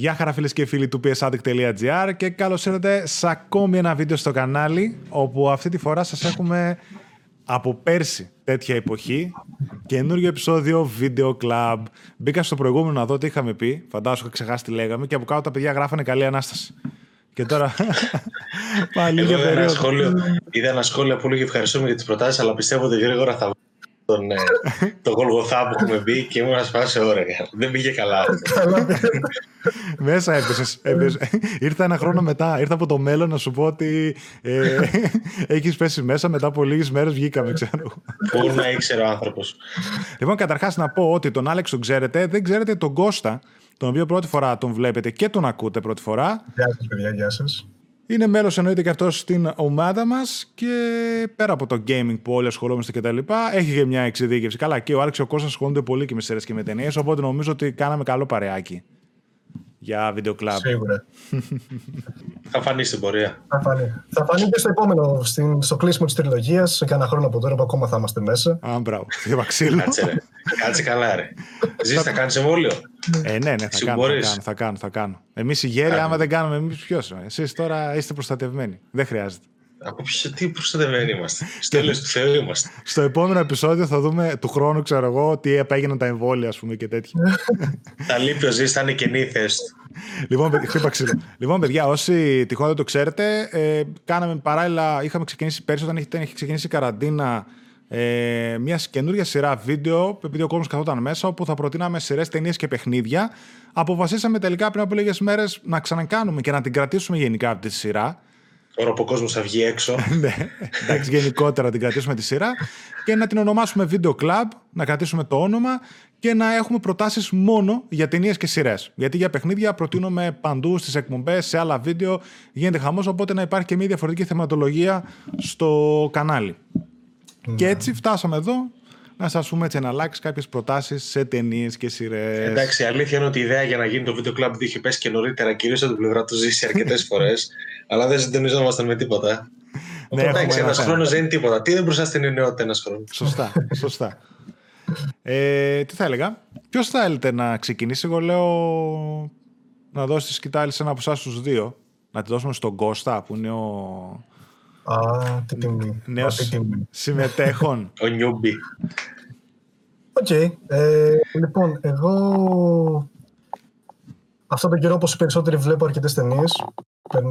Γεια χαρά φίλες και φίλοι του psaddict.gr και καλώς ήρθατε σε ακόμη ένα βίντεο στο κανάλι όπου αυτή τη φορά σας έχουμε από πέρσι τέτοια εποχή καινούριο επεισόδιο Video Club. Μπήκα στο προηγούμενο να δω τι είχαμε πει, φαντάζομαι είχα ξεχάσει τι λέγαμε και από κάτω τα παιδιά γράφανε καλή Ανάσταση. Και τώρα πάλι για περίοδο. είδα ένα σχόλιο που έλεγε ευχαριστούμε για τις προτάσεις αλλά πιστεύω ότι γρήγορα θα τον, ε, το Γολγοθά που έχουμε μπει και ήμουν ασφάσει ώρα. Δεν πήγε καλά. Μέσα έπεσες. Ήρθα ένα χρόνο μετά. Ήρθα από το μέλλον να σου πω ότι ε, έχεις πέσει μέσα. Μετά από λίγες μέρες βγήκαμε, ξέρω. Πού να ήξερε ο άνθρωπος. Λοιπόν, καταρχάς να πω ότι τον Άλεξ τον ξέρετε. Δεν ξέρετε τον Κώστα, τον οποίο πρώτη φορά τον βλέπετε και τον ακούτε πρώτη φορά. Γεια σας, παιδιά, γεια σας. Είναι μέλος εννοείται και αυτός στην ομάδα μας και πέρα από το gaming που όλοι ασχολούμαστε και τα λοιπά, έχει και μια εξειδίκευση. Καλά και ο Άλεξ και ο Κώστας ασχολούνται πολύ και με σειρές και με ταινίες, οπότε νομίζω ότι κάναμε καλό παρεάκι για βίντεο κλαμπ. Σίγουρα. θα φανεί στην πορεία. Θα φανεί. Θα φανεί και στο επόμενο, στην, στο κλείσιμο της τριλογίας, σε κανένα χρόνο από τώρα που ακόμα θα είμαστε μέσα. Α, μπράβο. ξύλο. Κάτσε, ρε. Κάτσε καλά, ρε. Ζήσει, θα κάνεις εμβόλιο. Ε, ναι, ναι, θα κάνω, θα κάνω, θα κάνω, θα κάνω. Εμείς οι γέροι, άμα δεν κάνουμε, εμείς ποιος. Εσείς τώρα είστε προστατευμένοι. Δεν χρειάζεται. Από ποιο, τι προστατευμένοι είμαστε. Στο τέλος του Θεού είμαστε. Στο επόμενο επεισόδιο θα δούμε του χρόνου, ξέρω εγώ, τι επέγιναν τα εμβόλια, ας πούμε και τέτοια. τα λείπει ο Ζή, θα είναι καινή θέση λοιπόν, λοιπόν, παιδιά, όσοι τυχόν δεν το ξέρετε, ε, κάναμε παράλληλα, είχαμε ξεκινήσει πέρσι όταν είχε, είχε ξεκινήσει η καραντίνα ε, μια καινούργια σειρά βίντεο, επειδή ο κόσμος καθόταν μέσα, όπου θα προτείναμε σειρές, ταινίες και παιχνίδια. Αποφασίσαμε τελικά πριν από λίγες μέρες να ξανακάνουμε και να την κρατήσουμε γενικά αυτή τη σειρά. Τώρα που ο κόσμος θα βγει έξω. ναι, εντάξει, γενικότερα να την κρατήσουμε τη σειρά και να την ονομάσουμε Video Club, να κρατήσουμε το όνομα και να έχουμε προτάσεις μόνο για ταινίες και σειρές. Γιατί για παιχνίδια προτείνουμε παντού στις εκπομπές, σε άλλα βίντεο, γίνεται χαμός, οπότε να υπάρχει και μια διαφορετική θεματολογία στο κανάλι. Ναι. Και έτσι φτάσαμε εδώ να σας πούμε έτσι να αλλάξεις κάποιες προτάσεις σε ταινίες και σειρές. Εντάξει, η αλήθεια είναι ότι η ιδέα για να γίνει το βίντεο κλαμπ είχε πέσει και νωρίτερα, κυρίως από την πλευρά του ζήσει αρκετές φορές, αλλά δεν συντονιζόμασταν με τίποτα. Ναι, εντάξει, ένα χρόνος δεν είναι τίποτα. Τι δεν μπροστά στην νεότητα ένας χρόνος; Σωστά, σωστά. ε, τι θα έλεγα; Ποιος θα έλεγε να ξεκινήσει, Εγώ λέω να δώσει τη σκυτάλη σε ένα από εσάς τους δύο. Να τη δώσουμε στον Κώστα που είναι ο, Α, τι τιμή. Νέος συμμετέχων. Ο newbie. Οκ. Ε, λοιπόν, εγώ αυτό τον καιρό όπως οι περισσότεροι βλέπω αρκετές ταινίες.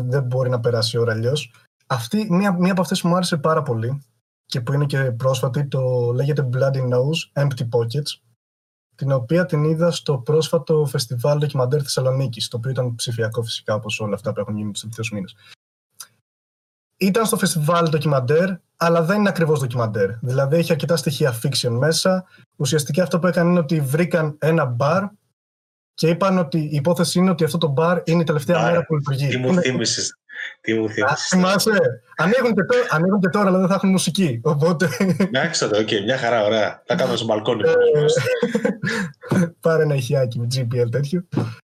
Δεν μπορεί να περάσει η ώρα αλλιώς. Αυτή, μία, μία από αυτές που μου άρεσε πάρα πολύ και που είναι και πρόσφατη, το λέγεται Bloody Nose, Empty Pockets, την οποία την είδα στο πρόσφατο φεστιβάλ ντοκιμαντέρ Θεσσαλονίκης, το οποίο ήταν ψηφιακό φυσικά όπως όλα αυτά που έχουν γίνει τους τελευταίους μήνες ήταν στο φεστιβάλ ντοκιμαντέρ, αλλά δεν είναι ακριβώς ντοκιμαντέρ. Δηλαδή έχει αρκετά στοιχεία fiction μέσα. Ουσιαστικά αυτό που έκανε είναι ότι βρήκαν ένα μπαρ και είπαν ότι η υπόθεση είναι ότι αυτό το μπαρ είναι η τελευταία μέρα που λειτουργεί. Τι μου θύμισες. Τι μου θύμισες. Θυμάσαι. Ανοίγουν και, τώρα, ανοίγουν και τώρα, αλλά δεν θα έχουν μουσική. Οπότε... Εντάξει, οκ, okay, μια χαρά, ωραία. Θα κάνουμε στο μπαλκόνι. Ε, πάρε ένα ηχειάκι με JBL τέτοιο.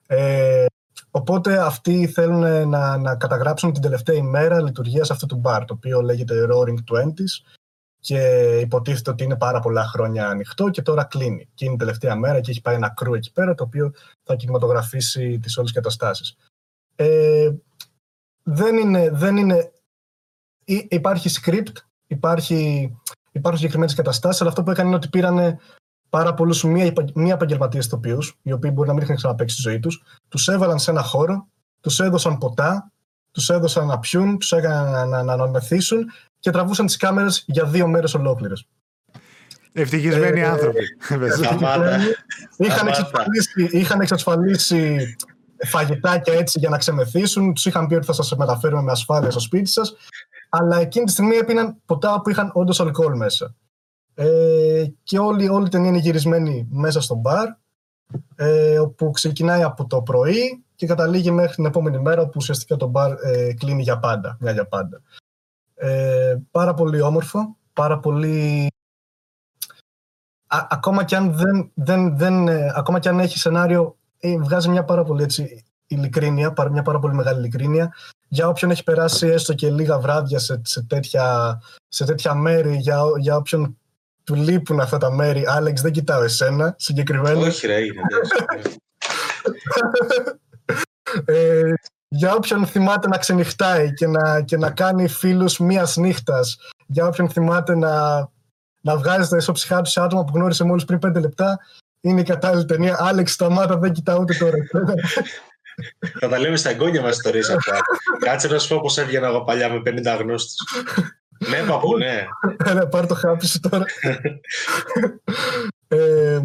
Ε, Οπότε αυτοί θέλουν να, να καταγράψουν την τελευταία ημέρα λειτουργίας αυτού του μπαρ, το οποίο λέγεται Roaring Twenties και υποτίθεται ότι είναι πάρα πολλά χρόνια ανοιχτό και τώρα κλείνει. Και είναι η τελευταία μέρα και έχει πάει ένα κρού εκεί πέρα το οποίο θα κινηματογραφήσει τις όλες καταστάσεις. Ε, δεν είναι, δεν είναι... Υπάρχει script, υπάρχει, υπάρχουν συγκεκριμένες καταστάσεις, αλλά αυτό που έκανε είναι ότι πήρανε πάρα πολλούς μία, μία επαγγελματίες ηθοποιούς, οι οποίοι μπορεί να μην είχαν ξαναπέξει τη ζωή τους, τους έβαλαν σε ένα χώρο, τους έδωσαν ποτά, τους έδωσαν να πιούν, τους έκαναν να, να, να μεθύσουν και τραβούσαν τις κάμερες για δύο μέρες ολόκληρες. Ευτυχισμένοι ε, άνθρωποι. είχαν, εξασφαλίσει, είχαν εξασφαλίσει φαγητάκια έτσι για να ξεμεθύσουν. Τους είχαν πει ότι θα σας μεταφέρουμε με ασφάλεια στο σπίτι σας. Αλλά εκείνη τη στιγμή έπιναν ποτά που είχαν όντως αλκοόλ μέσα. Ε, και όλη, όλη η ταινία είναι γυρισμένη μέσα στο μπαρ, ε, όπου ξεκινάει από το πρωί και καταλήγει μέχρι την επόμενη μέρα, όπου ουσιαστικά το μπαρ ε, κλείνει για πάντα, μια για πάντα. Ε, πάρα πολύ όμορφο, πάρα πολύ... ακόμα κι αν, δεν, δεν, δεν, ε, ακόμα κι αν έχει σενάριο, ε, βγάζει μια πάρα πολύ έτσι, ειλικρίνεια, μια πάρα πολύ μεγάλη ειλικρίνεια για όποιον έχει περάσει έστω και λίγα βράδια σε, σε, τέτοια, σε τέτοια μέρη, για, για όποιον του λείπουν αυτά τα μέρη. Άλεξ, δεν κοιτάω εσένα συγκεκριμένα. Όχι, ρε, είναι. Ε, για όποιον θυμάται να ξενυχτάει και να, και να κάνει φίλους μίας νύχτας, για όποιον θυμάται να, να βγάζει τα ισοψυχά του σε άτομα που γνώρισε μόλις πριν πέντε λεπτά, είναι η κατάλληλη ταινία. Άλεξ, σταμάτα, δεν κοιτάω ούτε τώρα. Θα τα λέμε στα εγγόνια μας ιστορίε αυτά. Κάτσε να σου πω πώς έβγαινα εγώ παλιά με 50 γνώστου. Ναι, παππού, ναι. Έλα, πάρ το χάπι σου τώρα. ε,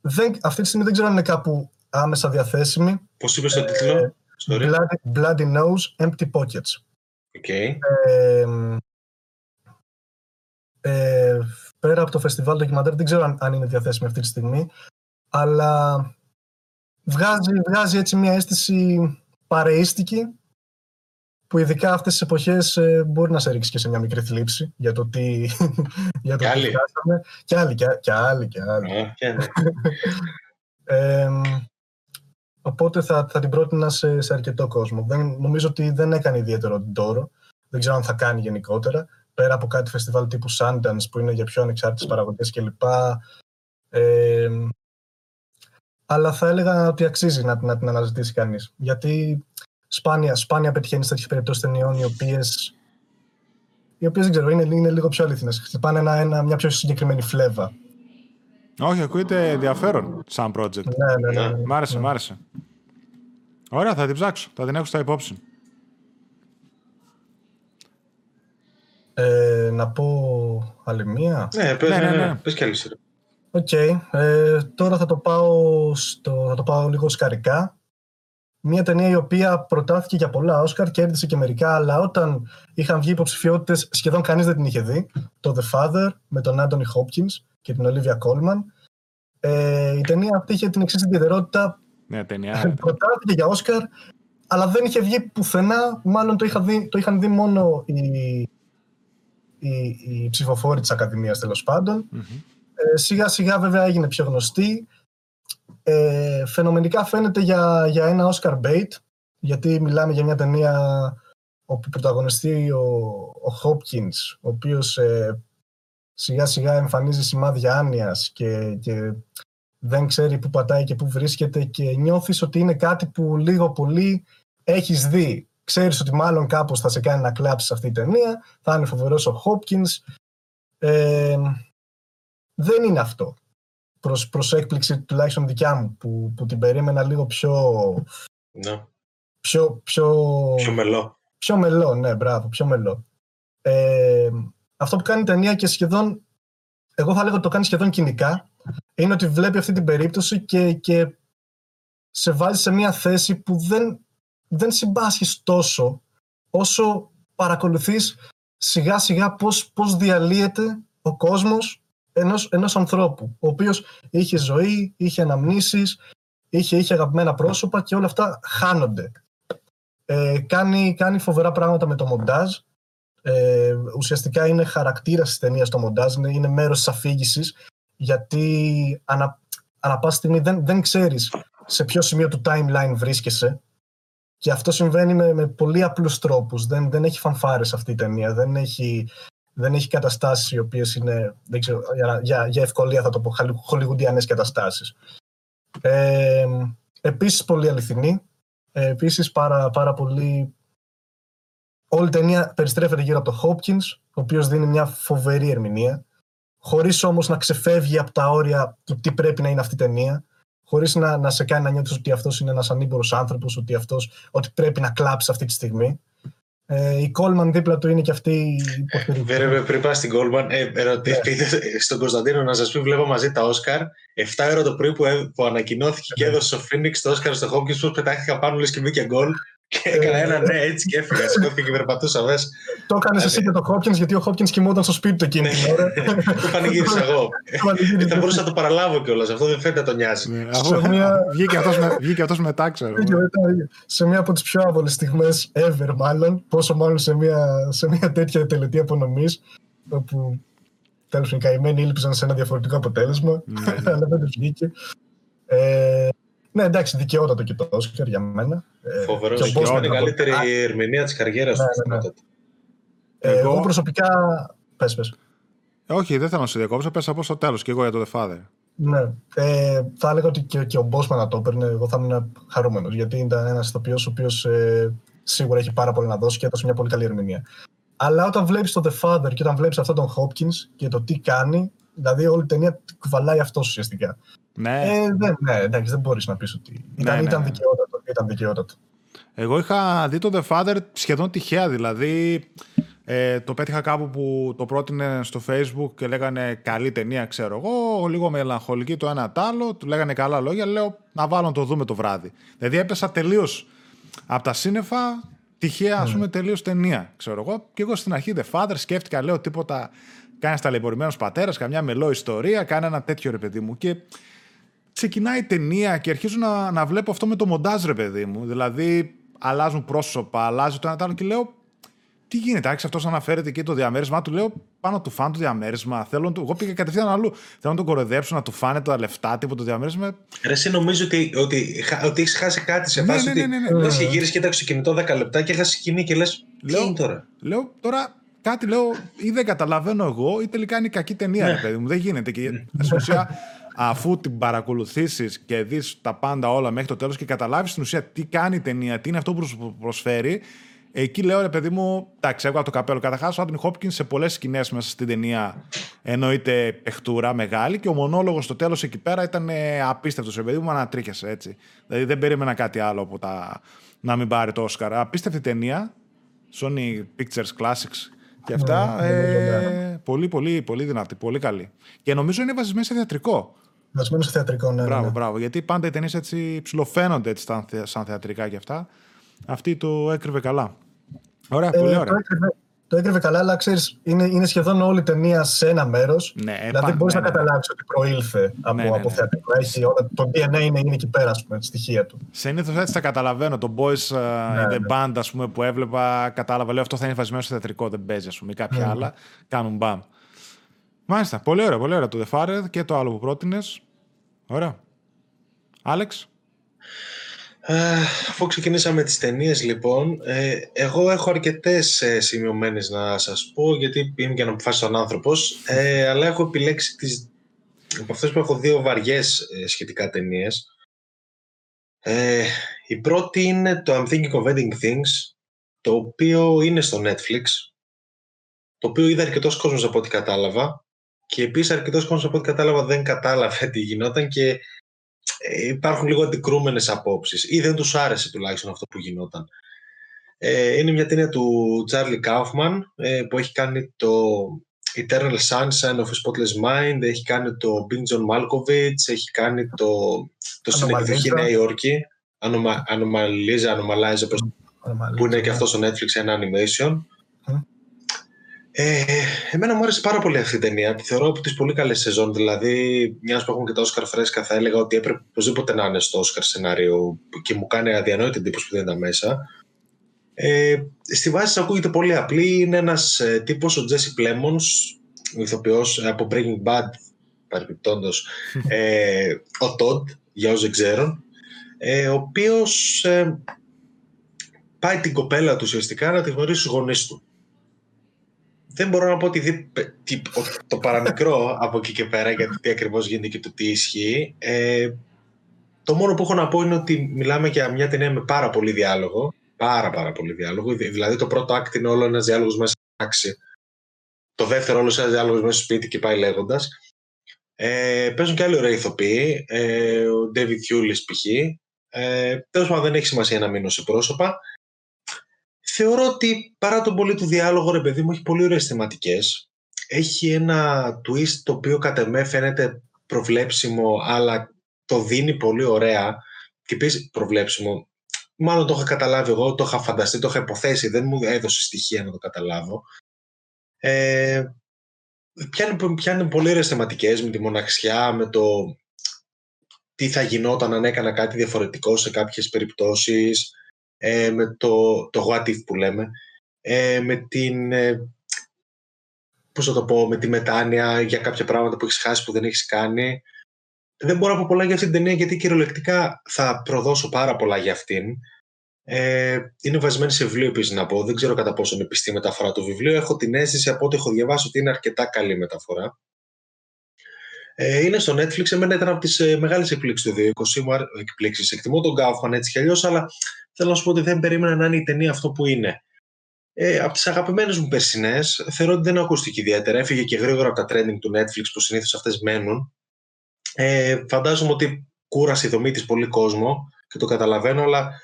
δεν, αυτή τη στιγμή δεν ξέρω αν είναι κάπου άμεσα διαθέσιμη. Πώς είπες το τίτλο, ε, Bloody, Bloody Nose, Empty Pockets. Okay. Ε, ε, πέρα από το φεστιβάλ ντοκιμαντέρ, δεν ξέρω αν, αν είναι διαθέσιμη αυτή τη στιγμή, αλλά βγάζει, βγάζει έτσι μια αίσθηση παρεΐστικη που ειδικά αυτές τις εποχές ε, μπορεί να σε ρίξει και σε μια μικρή θλίψη για το τι, για το και άλλοι. φτάσαμε. Και άλλοι, και, και άλλοι, και άλλοι. ε, οπότε θα, θα την πρότεινα σε, σε αρκετό κόσμο. Δεν, νομίζω ότι δεν έκανε ιδιαίτερο την τόρο. Δεν ξέρω αν θα κάνει γενικότερα. Πέρα από κάτι φεστιβάλ τύπου Sundance που είναι για πιο ανεξάρτητες παραγωγές κλπ. Ε, αλλά θα έλεγα ότι αξίζει να, να την αναζητήσει κανείς. Γιατί σπάνια, σπάνια πετυχαίνει σε τέτοιες περιπτώσεις ταινιών οι οποίε. Οι οποίες δεν ξέρω, είναι, είναι λίγο πιο αληθινές. Χτυπάνε ένα, ένα, μια πιο συγκεκριμένη φλέβα. Όχι, ακούγεται ενδιαφέρον σαν project. Ναι, ναι, ναι. ναι. Μ' άρεσε, ναι. μ' άρεσε. Ωραία, θα την ψάξω. Θα την έχω στα υπόψη. Ε, να πω άλλη μία. Ναι, πες, Ναι, ναι, ναι, ναι, ναι. πες κι άλλη σειρά. Οκ. Ε, τώρα θα το, πάω στο, θα το πάω λίγο οσκαρικά. Μια ταινία η οποία προτάθηκε για πολλά Όσκαρ, κέρδισε και μερικά, αλλά όταν είχαν βγει υποψηφιότητες, σχεδόν κανείς δεν την είχε δει. Το The Father με τον Anthony Hopkins και την Olivia Colman. Ε, η ταινία αυτή είχε την εξής ιδιαιτερότητα. Ναι, ταινία. Προτάθηκε για Όσκαρ, αλλά δεν είχε βγει πουθενά. Μάλλον το, είχα δει, το είχαν δει μόνο οι, οι, οι ψηφοφόροι της Ακαδημίας τέλος πάντων. Μμμ. Ε, σιγά σιγά βέβαια έγινε πιο γνωστή. Ε, φαινομενικά φαίνεται για, για ένα Oscar bait, γιατί μιλάμε για μια ταινία όπου πρωταγωνιστεί ο, ο Hopkins, ο οποίος ε, σιγά σιγά εμφανίζει σημάδια άνοιας και, και δεν ξέρει πού πατάει και πού βρίσκεται και νιώθεις ότι είναι κάτι που λίγο πολύ έχεις δει. Ξέρεις ότι μάλλον κάπως θα σε κάνει να κλάψεις αυτή η ταινία, θα είναι φοβερός ο Hopkins. Ε, δεν είναι αυτό. Προς, προς έκπληξη τουλάχιστον δικιά μου, που, που την περίμενα λίγο πιο, Ναι, πιο, πιο, πιο μελό. πιο μελό, ναι, μπράβο, πιο μελό. Ε, αυτό που κάνει η ταινία και σχεδόν, εγώ θα λέγω ότι το κάνει σχεδόν κοινικά, είναι ότι βλέπει αυτή την περίπτωση και, και σε βάζει σε μια θέση που δεν, δεν συμπάσχεις τόσο όσο παρακολουθείς σιγά σιγά πώς, πώς διαλύεται ο κόσμος ενός, ενός ανθρώπου, ο οποίος είχε ζωή, είχε αναμνήσεις, είχε, είχε αγαπημένα πρόσωπα και όλα αυτά χάνονται. Ε, κάνει, κάνει φοβερά πράγματα με το μοντάζ. Ε, ουσιαστικά είναι χαρακτήρας της ταινίας το μοντάζ, είναι, είναι μέρος της αφήγησης, γιατί ανα, ανα πάση στιγμή δεν, δεν ξέρεις σε ποιο σημείο του timeline βρίσκεσαι. Και αυτό συμβαίνει με, με πολύ απλούς τρόπους. Δεν, δεν έχει φανφάρες αυτή η ταινία. Δεν έχει, δεν έχει καταστάσεις οι οποίες είναι, δεν ξέρω, για, για, για ευκολία θα το πω, χαλι- χολιγουντιανές καταστάσεις. Ε, επίσης πολύ αληθινή. Ε, επίσης πάρα, πάρα πολύ... Όλη η ταινία περιστρέφεται γύρω από το Hopkins, ο οποίος δίνει μια φοβερή ερμηνεία, χωρίς όμως να ξεφεύγει από τα όρια του τι πρέπει να είναι αυτή η ταινία, χωρίς να, να σε κάνει να νιώθεις ότι αυτός είναι ένας ανήμπορος άνθρωπος, ότι, αυτός, ότι πρέπει να κλάψει αυτή τη στιγμή. Ε, η Κόλμαν δίπλα του είναι και αυτή η υποστηρικτική. Βέβαια, πριν πας στην Goldman, ε, ερωτήθηκε στον Κωνσταντίνο να σας πει: Βλέπω μαζί τα Όσκαρ. 7 ώρα το πρωί που, ε- που ανακοινώθηκε και έδωσε ο Φίνιξ το Όσκαρ στο Hopkins, πώς πετάχτηκα πάνω λε και μπήκε γκολ. Και έκανα ένα ναι, έτσι και έφυγα. Σηκώθηκε και περπατούσα μέσα. Το έκανες εσύ και το Hopkins, γιατί ο Hopkins κοιμόταν στο σπίτι του εκείνη την ώρα. Το πανηγύρισα εγώ. Πανηγύρισε. Θα μπορούσα να το παραλάβω κιόλας. Αυτό δεν φαίνεται να τον νοιάζει. Ναι, Σε αφού μια- βγήκε αυτός, με, βγήκε αυτός μετά, ξέρω. Και μετά, σε μια από τις πιο άβολες στιγμές ever μάλλον, πόσο μάλλον σε μια, σε μια τέτοια τελετή απονομής, όπου τέλος οι καημένοι ήλπιζαν σε ένα διαφορετικό αποτέλεσμα, Ναι, ναι. αλλά δεν τους βγήκε. Ε, ναι, εντάξει, δικαιότατο και το Όσκαρ για μένα. Ε, Φοβερός. και ο Αυτό Bosman είναι η από- καλύτερη Α, ερμηνεία της καριέρας Ναι, του. ναι, ναι. ε, Εγώ- Εγώ προσωπικά... Πες, πες. Όχι, δεν θέλω να σε διακόψω. Πες από στο τέλος και εγώ για το The Father. Ναι. Ε, θα έλεγα ότι και, και ο Μπόσμαν να το έπαιρνε, εγώ θα ήμουν χαρούμενος. Γιατί ήταν ένα ηθοποιός ο οποίος ε, σίγουρα έχει πάρα πολύ να δώσει και έδωσε μια πολύ καλή ερμηνεία. Αλλά όταν βλέπεις το The Father και όταν βλέπεις αυτόν τον Hopkins και το τι κάνει, δηλαδή όλη η ταινία κουβαλάει αυτός ουσιαστικά. Ναι. Ε, δεν, ναι, εντάξει, δεν μπορείς να πεις ότι. Ήταν, ναι, ήταν, ναι. δικαιότατο, ήταν δικαιότατο. Εγώ είχα δει το The Father σχεδόν τυχαία, δηλαδή ε, το πέτυχα κάπου που το πρότεινε στο facebook και λέγανε καλή ταινία, ξέρω εγώ, λίγο μελαγχολική το ένα τ' άλλο, του λέγανε καλά λόγια, λέω να βάλω να το δούμε το βράδυ. Δηλαδή έπεσα τελείως από τα σύννεφα, τυχαία, ας πούμε, τελείως ταινία, ξέρω εγώ. Και εγώ στην αρχή The Father σκέφτηκα, λέω τίποτα, κάνεις ταλαιπωρημένος πατέρας, καμιά μελό ιστορία, κάνει ένα τέτοιο ρε παιδί μου. Και ξεκινάει η ταινία και αρχίζω να, να βλέπω αυτό με το μοντάζ, ρε παιδί μου. Δηλαδή, αλλάζουν πρόσωπα, αλλάζει το ένα το άλλο και λέω, τι γίνεται, άρχισε αυτός αναφέρεται και το διαμέρισμά του. Λέω, πάνω του φάνε το διαμέρισμα. Θέλω να του... Εγώ πήγα κατευθείαν αλλού. Θέλω να τον κοροϊδέψω, να του φάνε τα λεφτά, τίποτα το διαμέρισμα. Ρε, εσύ νομίζω ότι, ότι, ότι έχεις χάσει κάτι σε Ναι, φάση. ναι, ότι ναι, ναι, ναι. λες και γύρισε και το κινητό 10 λεπτά και έχασε σκηνή και λες. Τι Λέω- είναι τώρα; Λέω τώρα κάτι λέω ή δεν καταλαβαίνω εγώ ή τελικά είναι κακή ταινία, ρε παιδί μου. Δεν γίνεται. Και στην ουσία, αφού την παρακολουθήσεις και δεις τα πάντα όλα μέχρι το τέλος και καταλάβεις στην ουσία τι κάνει η ταινία, τι είναι αυτό που σου προσφέρει, εκεί λέω ρε παιδί μου, εντάξει, έβγαλα το καπέλο. Καταρχάς, ο Άντωνι Χόπκιν σε πολλές σκηνές μέσα στην ταινία εννοείται παιχτούρα μεγάλη και ο μονόλογος στο τέλος εκεί πέρα ήταν απίστευτος. Ρε παιδί μου, ανατρίχεσαι έτσι. Δηλαδή δεν περίμενα κάτι άλλο από τα να μην πάρει το Όσκαρ. Απίστευτη ταινία. Sony Pictures Classics και αυτά. Ναι, ε, πολύ, πολύ, πολύ δυνατή, πολύ καλή. Και νομίζω είναι βασισμένη σε θεατρικό. Βασμένο σε θεατρικό, ναι. ναι, Μπράβο, ναι. μπράβο. Γιατί πάντα οι ταινίες έτσι ψηλοφαίνονται έτσι σαν, θε- σαν θεατρικά και αυτά. Αυτή το έκρυβε καλά. Ωραία, Ε, πολύ το, ωραία. Έκρυβε, το έκρυβε καλά, αλλά ξέρεις, είναι, είναι σχεδόν όλη η ταινία σε ένα μέρος. Ναι, ε, δηλαδή πα- μπορείς ναι, να ναι. καταλάβεις ότι προήλθε από, Ναι, ναι, από ναι. θεατρικό. Έχει όλα, το DNA είναι, είναι εκεί πέρα, ας πούμε, στοιχεία του. Συνήθως έτσι τα καταλαβαίνω. Το Boys uh, in the ναι. Band, ας πούμε, που έβλεπα, κατάλαβα. Λέω αυτό θα είναι βασισμένο στο θεατρικό, δεν παίζει, ας πούμε. Ή κάποια Ναι. άλλα κάνουν μπαμ. Μάλιστα. Πολύ ωραία, πολύ ωραία το The Fared και το άλλο που πρότεινες. Ωραία. Άλεξ. Ε, Αφού ξεκινήσαμε τις ταινίες, λοιπόν, ε, εγώ έχω αρκετές ε, σημειωμένες να σας πω, γιατί είμαι και αναποφάσιστον άνθρωπος, ε, αλλά έχω επιλέξει τις, από αυτές που έχω δύο βαριές ε, σχετικά ταινίες. Ε, η πρώτη είναι το I'm Thinking of Ending Things, το οποίο είναι στο Netflix, το οποίο είδε αρκετός κόσμος από ό,τι κατάλαβα και επίσης αρκετός κόσμος από ό,τι κατάλαβα δεν κατάλαβε τι γινόταν και ε, υπάρχουν λίγο αντικρούμενες απόψεις ή δεν τους άρεσε τουλάχιστον αυτό που γινόταν. Ε, είναι μια ταινία του Charlie Kaufman ε, που έχει κάνει το Eternal Sunshine of a Spotless Mind, έχει κάνει το Bing John Malkovich, έχει κάνει το, το Στην Ανομαλίζα. εκδοχή Νέα Υόρκη, Ανομα, Ανομαλίζα, Ανομαλάζα, όπως που είναι και αυτό στο Netflix ένα animation. Μμ. Ε, εμένα μου άρεσε πάρα πολύ αυτή η ταινία. Τη θεωρώ από τις πολύ καλές σεζόν. Δηλαδή, μιας που έχουμε και τα Oscar φρέσκα, θα έλεγα ότι έπρεπε οπωσδήποτε να είναι στο Oscar σενάριο και μου κάνει αδιανόητη εντύπωση που δεν ήταν μέσα. Ε, στη βάση της ακούγεται πολύ απλή. Είναι ένας ε, τύπος, ο Jesse Plemons, ο ηθοποιός από Breaking Bad, παρεμπιπτόντως, ε, ο Todd, για όσου δεν ξέρουν, ε, ο οποίος ε, πάει την κοπέλα του ουσιαστικά να τη γνωρίσει στους γονείς του. Δεν μπορώ να πω ότι δι- τι- ο- το παραμικρό από εκεί και πέρα γιατί τι ακριβώς γίνεται και το τι ισχύει. Ε, το μόνο που έχω να πω είναι ότι μιλάμε για μια ταινία με πάρα πολύ διάλογο. Πάρα πάρα πολύ διάλογο. Δη- Δηλαδή το πρώτο act είναι όλο ένας διάλογος μέσα στην τάξη. Το δεύτερο όλος ένας διάλογος μέσα στο σπίτι και πάει λέγοντας. Ε, παίζουν και άλλοι ωραίοι ηθοποιοί. Ε, ο David Hewlett π.χ. Ε, Τέλος πάντων, δεν έχει σημασία να μείνω σε πρόσωπα. Θεωρώ ότι παρά τον πολύ του διάλογο, ρε παιδί μου, έχει πολύ ωραίες θεματικές. Έχει ένα twist το οποίο κατ' εμέ φαίνεται προβλέψιμο, αλλά το δίνει πολύ ωραία. Και επίσης προβλέψιμο. Μάλλον το είχα καταλάβει εγώ, το είχα φανταστεί, το είχα υποθέσει, δεν μου έδωσε στοιχεία να το καταλάβω. Ε, πιάνει, πιάνει πολύ ωραίες θεματικές με τη μοναξιά, με το τι θα γινόταν αν έκανα κάτι διαφορετικό σε κάποιες περιπτώσεις, ε, με το, το what if που λέμε, ε, με την, ε, πώς θα το πω, με τη μετάνοια για κάποια πράγματα που έχεις χάσει που δεν έχεις κάνει. Δεν μπορώ να πω πολλά για αυτή την ταινία γιατί κυριολεκτικά θα προδώσω πάρα πολλά για αυτήν. Ε, είναι βασισμένη σε βιβλίο επίσης να πω. Δεν ξέρω κατά πόσο είναι πιστή μεταφορά του βιβλίου. Έχω την αίσθηση από ό,τι έχω διαβάσει ότι είναι αρκετά καλή μεταφορά. Ε, είναι στο Netflix, εμένα ήταν από τις ε, μεγάλες εκπλήξεις του 2020. Εκπλήξεις. Εκτιμώ τον Kaufman έτσι κι αλλιώς, αλλά θέλω να σου πω ότι δεν περίμενα να είναι η ταινία αυτό που είναι. Ε, από τις αγαπημένες μου περσινές, θεωρώ ότι δεν ακούστηκε ιδιαίτερα. Έφυγε και γρήγορα από τα trending του Netflix που συνήθως αυτές μένουν. Ε, φαντάζομαι ότι κούρασε η δομή της πολύ κόσμο και το καταλαβαίνω, αλλά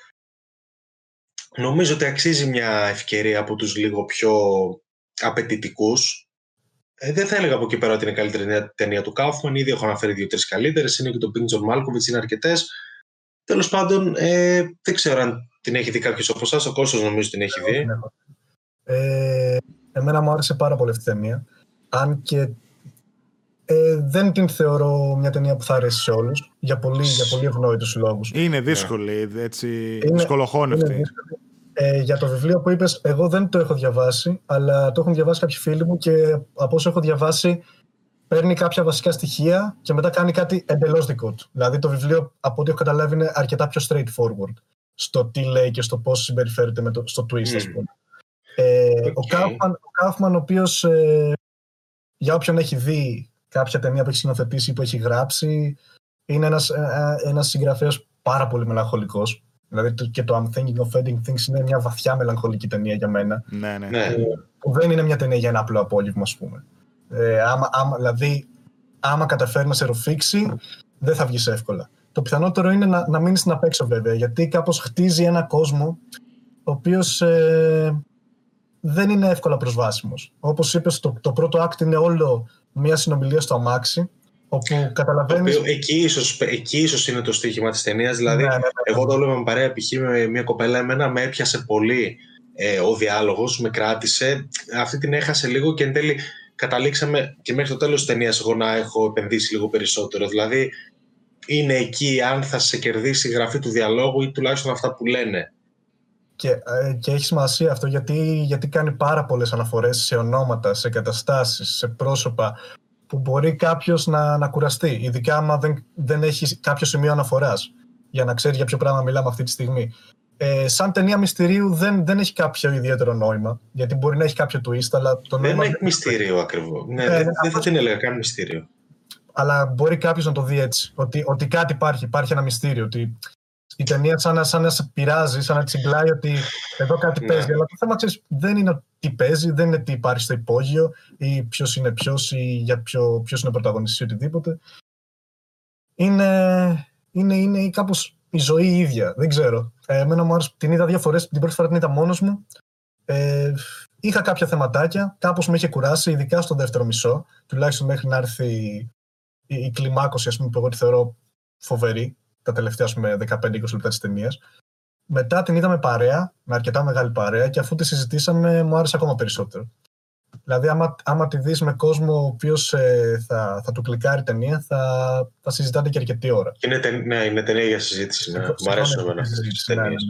νομίζω ότι αξίζει μια ευκαιρία από τους λίγο πιο απαιτητικούς. Ε, δεν θα έλεγα από εκεί πέρα ότι είναι η καλύτερη ταινία του Κάουφμαν. Ήδη έχω αναφέρει δύο-τρεις καλύτερες. Είναι και το Πίντζον Μάλκοβιτ, είναι αρκετές. Τέλος πάντων, ε, δεν ξέρω αν την έχει δει κάποιος από εσά. Ο Κώστας νομίζω την έχει δει. Ε, εμένα μου άρεσε πάρα πολύ αυτή η ταινία. Αν και ε, δεν την θεωρώ μια ταινία που θα αρέσει σε όλους για πολύ, για πολύ ευνόητους λόγους. Είναι δύσκολη, έτσι. Είναι, δυσκολοχώνευτη. Ε, για το βιβλίο που είπες, εγώ δεν το έχω διαβάσει, αλλά το έχουν διαβάσει κάποιοι φίλοι μου και από όσο έχω διαβάσει, παίρνει κάποια βασικά στοιχεία και μετά κάνει κάτι εντελώς δικό του. Δηλαδή, το βιβλίο, από ό,τι έχω καταλάβει, είναι αρκετά πιο straightforward στο τι λέει και στο πώς συμπεριφέρεται με το, στο twist, mm. α πούμε. Ε, Ο Κάφμαν, ο, ο οποίος ε, για όποιον έχει δει κάποια ταινία που έχει σκηνοθετήσει ή που έχει γράψει, είναι ένας, ε, ε, ένας συγγραφέας πάρα πολύ μελαγχολικός. Δηλαδή και το I'm thinking of ending things είναι μια βαθιά μελαγχολική ταινία για μένα. Ναι, ναι. ναι. Που δεν είναι μια ταινία για ένα απλό απόγευμα, ας πούμε. Ε, άμα, άμα, δηλαδή, άμα καταφέρει να σε ρουφήξει, δεν θα βγεις εύκολα. Το πιθανότερο είναι να, να μείνεις να παίξω βέβαια, γιατί κάπως χτίζει ένα κόσμο ο οποίος ε, δεν είναι εύκολα προσβάσιμος. Όπως είπες, το, το πρώτο act είναι όλο μια συνομιλία στο αμάξι, όπου καταλαβαίνει. Εκεί ίσως, εκεί ίσως είναι το στοίχημα της ταινίας. Δηλαδή, ναι, ναι, ναι, εγώ το έλεγα με παρέα π.χ. με μια κοπέλα, εμένα με έπιασε πολύ ε, ο διάλογος, με κράτησε. Αυτή την έχασε λίγο και εν τέλει καταλήξαμε και μέχρι το τέλος της ταινίας εγώ να έχω επενδύσει λίγο περισσότερο. Δηλαδή, είναι εκεί αν θα σε κερδίσει η γραφή του διαλόγου ή τουλάχιστον αυτά που λένε. Και, ε, και έχει σημασία αυτό γιατί, γιατί κάνει πάρα πολλές αναφορές σε ονόματα, σε καταστάσεις, σε πρόσωπα που μπορεί κάποιος να, να κουραστεί. Ειδικά άμα δεν, δεν έχεις κάποιο σημείο αναφοράς για να ξέρεις για ποιο πράγμα μιλάμε αυτή τη στιγμή. Ε, σαν ταινία μυστηρίου δεν, δεν έχει κάποιο ιδιαίτερο νόημα. Γιατί μπορεί να έχει κάποιο twist, αλλά το νόημα. Δεν έχει μυστήριο ακριβώς. Ναι, ε, δεν, δεν θα την έλεγα καν μυστήριο. Αλλά μπορεί κάποιος να το δει έτσι. Ότι, ότι κάτι υπάρχει, υπάρχει ένα μυστήριο. Ότι η ταινία σαν, σαν να σε πειράζει, σαν να τσιγκλάει ότι εδώ κάτι ναι. παίζει. Αλλά το θέμα ξέρεις, δεν είναι τι παίζει, δεν είναι τι υπάρχει στο υπόγειο ή ποιος είναι ποιος ή για ποιο ποιος είναι πρωταγωνιστής ή οτιδήποτε. Είναι, είναι, είναι κάπως η ζωή η ίδια. Δεν ξέρω. Ε, εμένα μου άρεσε, την είδα δύο φορές. Την πρώτη φορά την είδα μόνος μου. Ε, είχα κάποια θεματάκια. Κάπως με είχε κουράσει, ειδικά στο δεύτερο μισό. Τουλάχιστον μέχρι να έρθει η, η κλιμάκωση, ας πούμε, που εγώ τη θεωρώ φοβερή τα τελευταία 15-20 λεπτά της ταινίας. Μετά την είδαμε παρέα, με αρκετά μεγάλη παρέα, και αφού τη συζητήσαμε, μου άρεσε ακόμα περισσότερο. Δηλαδή, άμα, άμα τη δεις με κόσμο ο οποίος ε, θα, θα του κλικάρει ταινία, θα, θα συζητάτε και αρκετή ώρα. Είναι, ναι, είναι ταινία για συζήτηση. Ναι. Μου αρέσουν εμένα αυτέ τι ταινίες.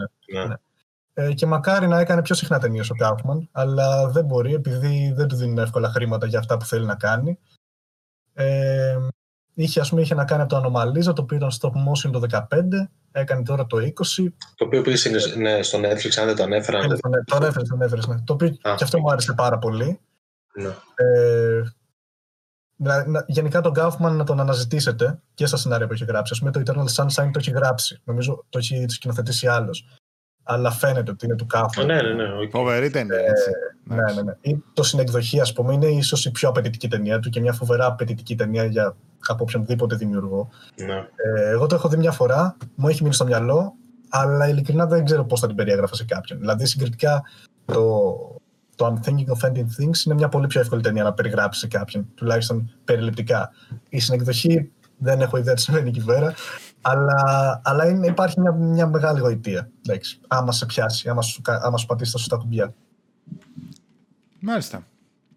Ε, και μακάρι να έκανε πιο συχνά ταινίες ο Κάφμαν, αλλά δεν μπορεί επειδή δεν του δίνουν εύκολα χρήματα για αυτά που θέλει να κάνει. Ε, Είχε, ας πούμε, είχε να κάνει από το Ανομαλίζα, το οποίο ήταν stop motion το 2015, έκανε τώρα το 20. Το οποίο επίσης είναι ναι, στο Netflix, αν δεν το ανέφερα. Ναι, το ανέφερες, το ανέφερες. Ναι. Το οποίο και αυτό μου άρεσε πάρα πολύ. Ναι. Ε, γενικά τον Kaufman να τον αναζητήσετε και στα σενάρια που έχει γράψει. Α πούμε, το Eternal Sunshine το έχει γράψει. Νομίζω το έχει σκηνοθετήσει άλλος αλλά φαίνεται ότι είναι του κάφου. Ναι, ναι, ναι. Φοβερή ταινία. Ε, ναι, ναι, ναι. Ή το συνεκδοχή, ας πούμε, είναι ίσως η πιο απαιτητική ταινία του και μια φοβερά απαιτητική ταινία για από οποιονδήποτε δημιουργό. Ναι. Ε, εγώ το έχω δει μια φορά, μου έχει μείνει στο μυαλό, αλλά ειλικρινά δεν ξέρω πώς θα την περιέγραφα σε κάποιον. Δηλαδή, συγκριτικά, το, το I'm thinking of ending things είναι μια πολύ πιο εύκολη ταινία να περιγράψει σε κάποιον, τουλάχιστον περιληπτικά. Η συνεκδοχή δεν έχω ιδέα τι σημαίνει εκεί πέρα. Αλλά, αλλά είναι, υπάρχει μια, μια μεγάλη γοητεία. Εντάξει, άμα σε πιάσει, άμα σου, άμα σου πατήσει τα σωστά κουμπιά. Μάλιστα.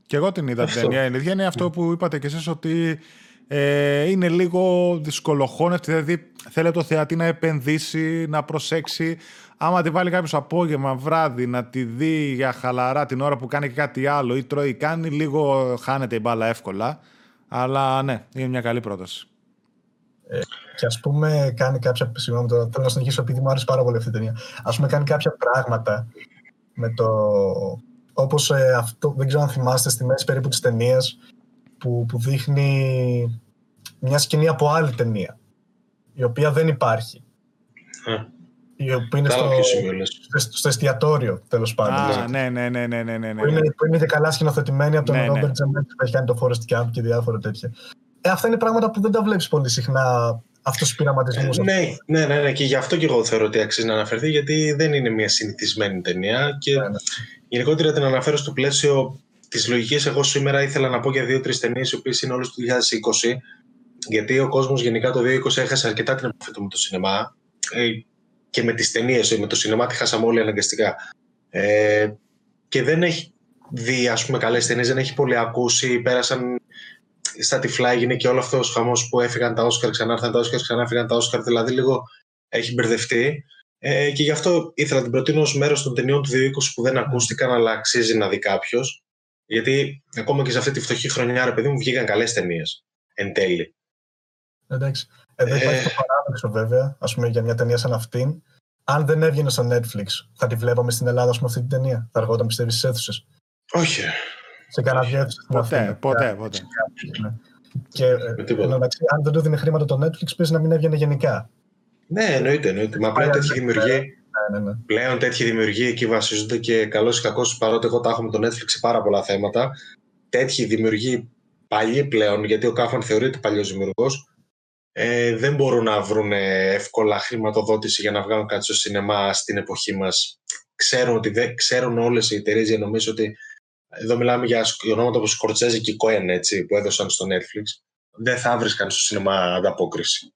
Και εγώ την είδα την ταινία. Η ίδια είναι αυτό που είπατε κι εσείς ότι ε, είναι λίγο δυσκολοχώνευτη. Δηλαδή θέλει το θεατή να επενδύσει, να προσέξει. Άμα τη βάλει κάποιος απόγευμα, βράδυ, να τη δει για χαλαρά την ώρα που κάνει και κάτι άλλο ή τρώει, κάνει λίγο χάνεται η μπάλα εύκολα. Αλλά ναι, είναι μια καλή πρόταση. Ε, και ας πούμε κάνει κάποια. Συγγνώμη, θέλω να συνεχίσω επειδή μου άρεσε πάρα πολύ αυτή η ταινία. Α πούμε κάνει κάποια πράγματα με το. Όπως ε, αυτό, δεν ξέρω αν θυμάστε στη μέση περίπου της ταινίας που, που δείχνει μια σκηνή από άλλη ταινία, η οποία δεν υπάρχει. Α. Η οποία είναι Καλά, στο, ποιος σημείο λες. στο, στο εστιατόριο, τέλος πάντων. Α, ναι, ναι, ναι, ναι, ναι, ναι, ναι. που, είναι, που είναι και καλά σκηνοθετημένη από τον Ναι, ναι. Ρόμπερτ Τζεμέτ που έχει κάνει το Forest Camp και διάφορα τέτοια. Ε, αυτά είναι πράγματα που δεν τα βλέπεις πολύ συχνά, αυτού του πειραματισμού. Ναι, ναι, ναι, ναι, και γι' αυτό και εγώ θεωρώ ότι αξίζει να αναφερθεί, γιατί δεν είναι μια συνηθισμένη ταινία. Και Ναι, ναι. γενικότερα την αναφέρω στο πλαίσιο της λογικής. Εγώ σήμερα ήθελα να πω για δύο-τρεις ταινίες, οι οποίες είναι όλες του 2020. Γιατί ο κόσμος γενικά το 2020 έχασε αρκετά την επαφή του με το σινεμά. Ε, και με τις ταινίες, με το σινεμά τη χάσαμε όλοι αναγκαστικά. Ε, και δεν έχει δει, ας πούμε, καλές ταινίες, δεν έχει πολύ ακούσει. Πέρασαν στα τυφλά, έγινε και όλο αυτός ο χαμός που έφυγαν τα Όσκαρ, ξανά ήρθαν τα Όσκαρ, ξανά έφυγαν τα Όσκαρ. Δηλαδή λίγο έχει μπερδευτεί. Ε, και γι' αυτό ήθελα να την προτείνω ως μέρος των ταινιών του 2020 που δεν ακούστηκαν, αλλά αξίζει να δει κάποιος. Γιατί ακόμα και σε αυτή τη φτωχή χρονιά, ρε παιδί μου, βγήκαν καλές ταινίες. Εν τέλει. Εντάξει. Εδώ υπάρχει Ε. το παράδοξο βέβαια, ας πούμε για μια ταινία σαν αυτήν. Αν δεν έβγαινε στο Netflix, θα τη βλέπαμε στην Ελλάδα ας πούμε, αυτή την ταινία. Θα αργόταν πιστεύεις στις αίθουσες. Όχι. ρε. Σε κανένα δύο αίθουσες στην Ποτέ, Αθήνα. ποτέ, ποτέ. Ναι. Και ε, Με τίποτα. εν τω μεταξύ, αν δεν του δίνει χρήματα το Netflix, παίζει να μην έβγαινε γενικά. Ναι, εννοείται, εννοείται. Μα πλέον τέτοιοι δημιουργοί, Ναι, ναι, ναι. πλέον τέτοιοι δημιουργοί εκεί βασίζονται και καλό ή κακό, παρότι εγώ τα έχω με το Netflix σε πάρα πολλά θέματα. Τέτοιοι δημιουργοί παλιοί πλέον, γιατί ο Κάφαν θεωρείται παλιός δημιουργός, ε, δεν μπορούν να βρουν εύκολα χρηματοδότηση για να βγάλουν κάτι στο σινεμά στην εποχή μας. Ξέρουν, ότι δεν, ξέρουν όλες οι εταιρείες για νομίζω ότι. Εδώ μιλάμε για σκ- ονόματα όπως Σκορτσέζη και Κοέν, έτσι, που έδωσαν στο Netflix. Δεν θα βρίσκαν στο σινεμά ανταπόκριση.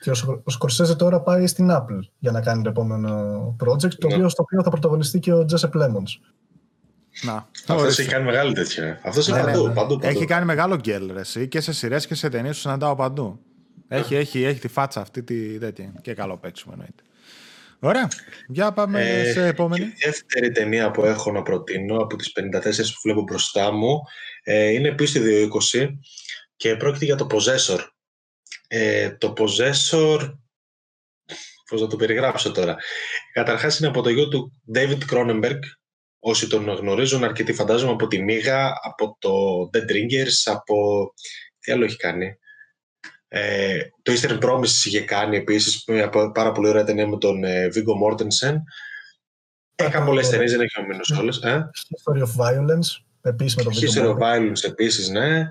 Και ο, Σκο- ο Σκορσέζε τώρα πάει στην Apple για να κάνει το επόμενο project, το Ναι. οποίο, στο οποίο θα πρωταγωνιστεί και ο Τζέσεπ Λέμονς. Να. Αυτός ορίστε. έχει κάνει μεγάλη τέτοια. Αυτός είναι Ναι, ναι, παντού, ναι. παντού, παντού. Έχει κάνει μεγάλο γκέλ, ρε, εσύ, και σε σειρές και σε ταινίες του συναντάω παντού. Έχει, έχει, έχει τη φάτσα αυτή τη τέτοια. Και καλό παίξιμο εννοείται. Ωραία. Για πάμε Ε, σε επόμενη. Και η δεύτερη ταινία που έχω να προτείνω από τις 54 που βλέπω μπροστά μου ε, είναι επίσης το 220 και πρόκειται για το Possessor. Ε, το Possessor, πώς να το περιγράψω τώρα. Καταρχάς είναι από το γιο του David Cronenberg, όσοι τον γνωρίζουν αρκετοί φαντάζομαι από τη Μίγα, από το Dead Ringers, από... Τι άλλο έχει κάνει; Ε, το Eastern Promises είχε κάνει επίσης μια πάρα πολύ ωραία ταινία με τον ε, Viggo Mortensen. Έκανε το- πολλές ταινίες, δεν έχει ομιλήσει όλες. Ε; History of Violence, επίσης με τον Viggo History of Mortensen. Violence επίσης, ναι.